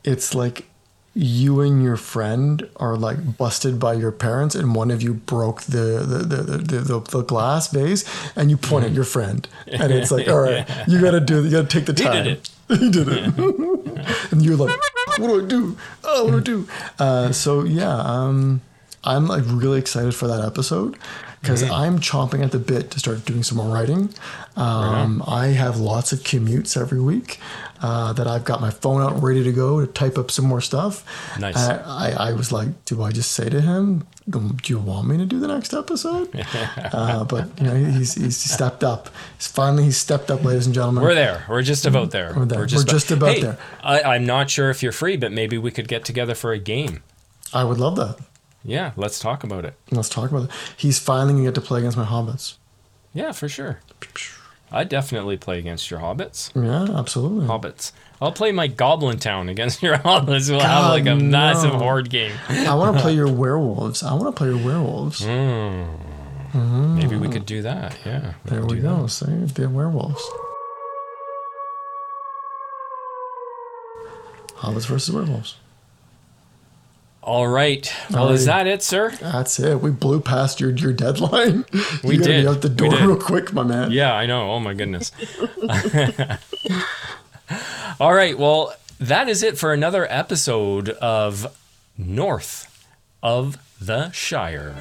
[SPEAKER 2] it's like you and your friend are like busted by your parents, and one of you broke the the the, the, the, the, glass vase, and you point at your friend, and it's like, all right, you gotta do, you gotta take the time he did
[SPEAKER 1] it.
[SPEAKER 2] he did it, and you're like, what do I do? Oh, what do I do? Uh, so yeah, um, I'm like really excited for that episode because I'm chomping at the bit to start doing some more writing. Um, I have lots of commutes every week uh, that I've got my phone out ready to go to type up some more stuff.
[SPEAKER 1] Nice.
[SPEAKER 2] Uh, I, I was like, do I just say to him, do you want me to do the next episode? uh, but you know, he's, he's stepped up. He's finally he's stepped up, ladies and gentlemen.
[SPEAKER 1] We're there. We're just about there.
[SPEAKER 2] We're there. We're just about
[SPEAKER 1] Hey,
[SPEAKER 2] there.
[SPEAKER 1] I, I'm not sure if you're free, but maybe we could get together for a game.
[SPEAKER 2] I would love that.
[SPEAKER 1] Yeah, let's talk about it.
[SPEAKER 2] Let's talk about it. He's finally gonna get to play against my hobbits.
[SPEAKER 1] Yeah, for sure. I definitely play against your hobbits.
[SPEAKER 2] Yeah, absolutely.
[SPEAKER 1] Hobbits. I'll play my Goblin Town against your hobbits. We'll have like a massive
[SPEAKER 2] no.
[SPEAKER 1] horde game.
[SPEAKER 2] I want to play your werewolves. I want to play your werewolves.
[SPEAKER 1] Maybe we could do that. Yeah.
[SPEAKER 2] There
[SPEAKER 1] could
[SPEAKER 2] we go. See, the werewolves. Hobbits versus werewolves.
[SPEAKER 1] All right. Well, is that it, sir?
[SPEAKER 2] That's it. We blew past your, your deadline.
[SPEAKER 1] We
[SPEAKER 2] you
[SPEAKER 1] did.
[SPEAKER 2] Be out the door real quick, my man.
[SPEAKER 1] Yeah, I know. Oh my goodness. All right. Well, that is it for another episode of North of the Shire.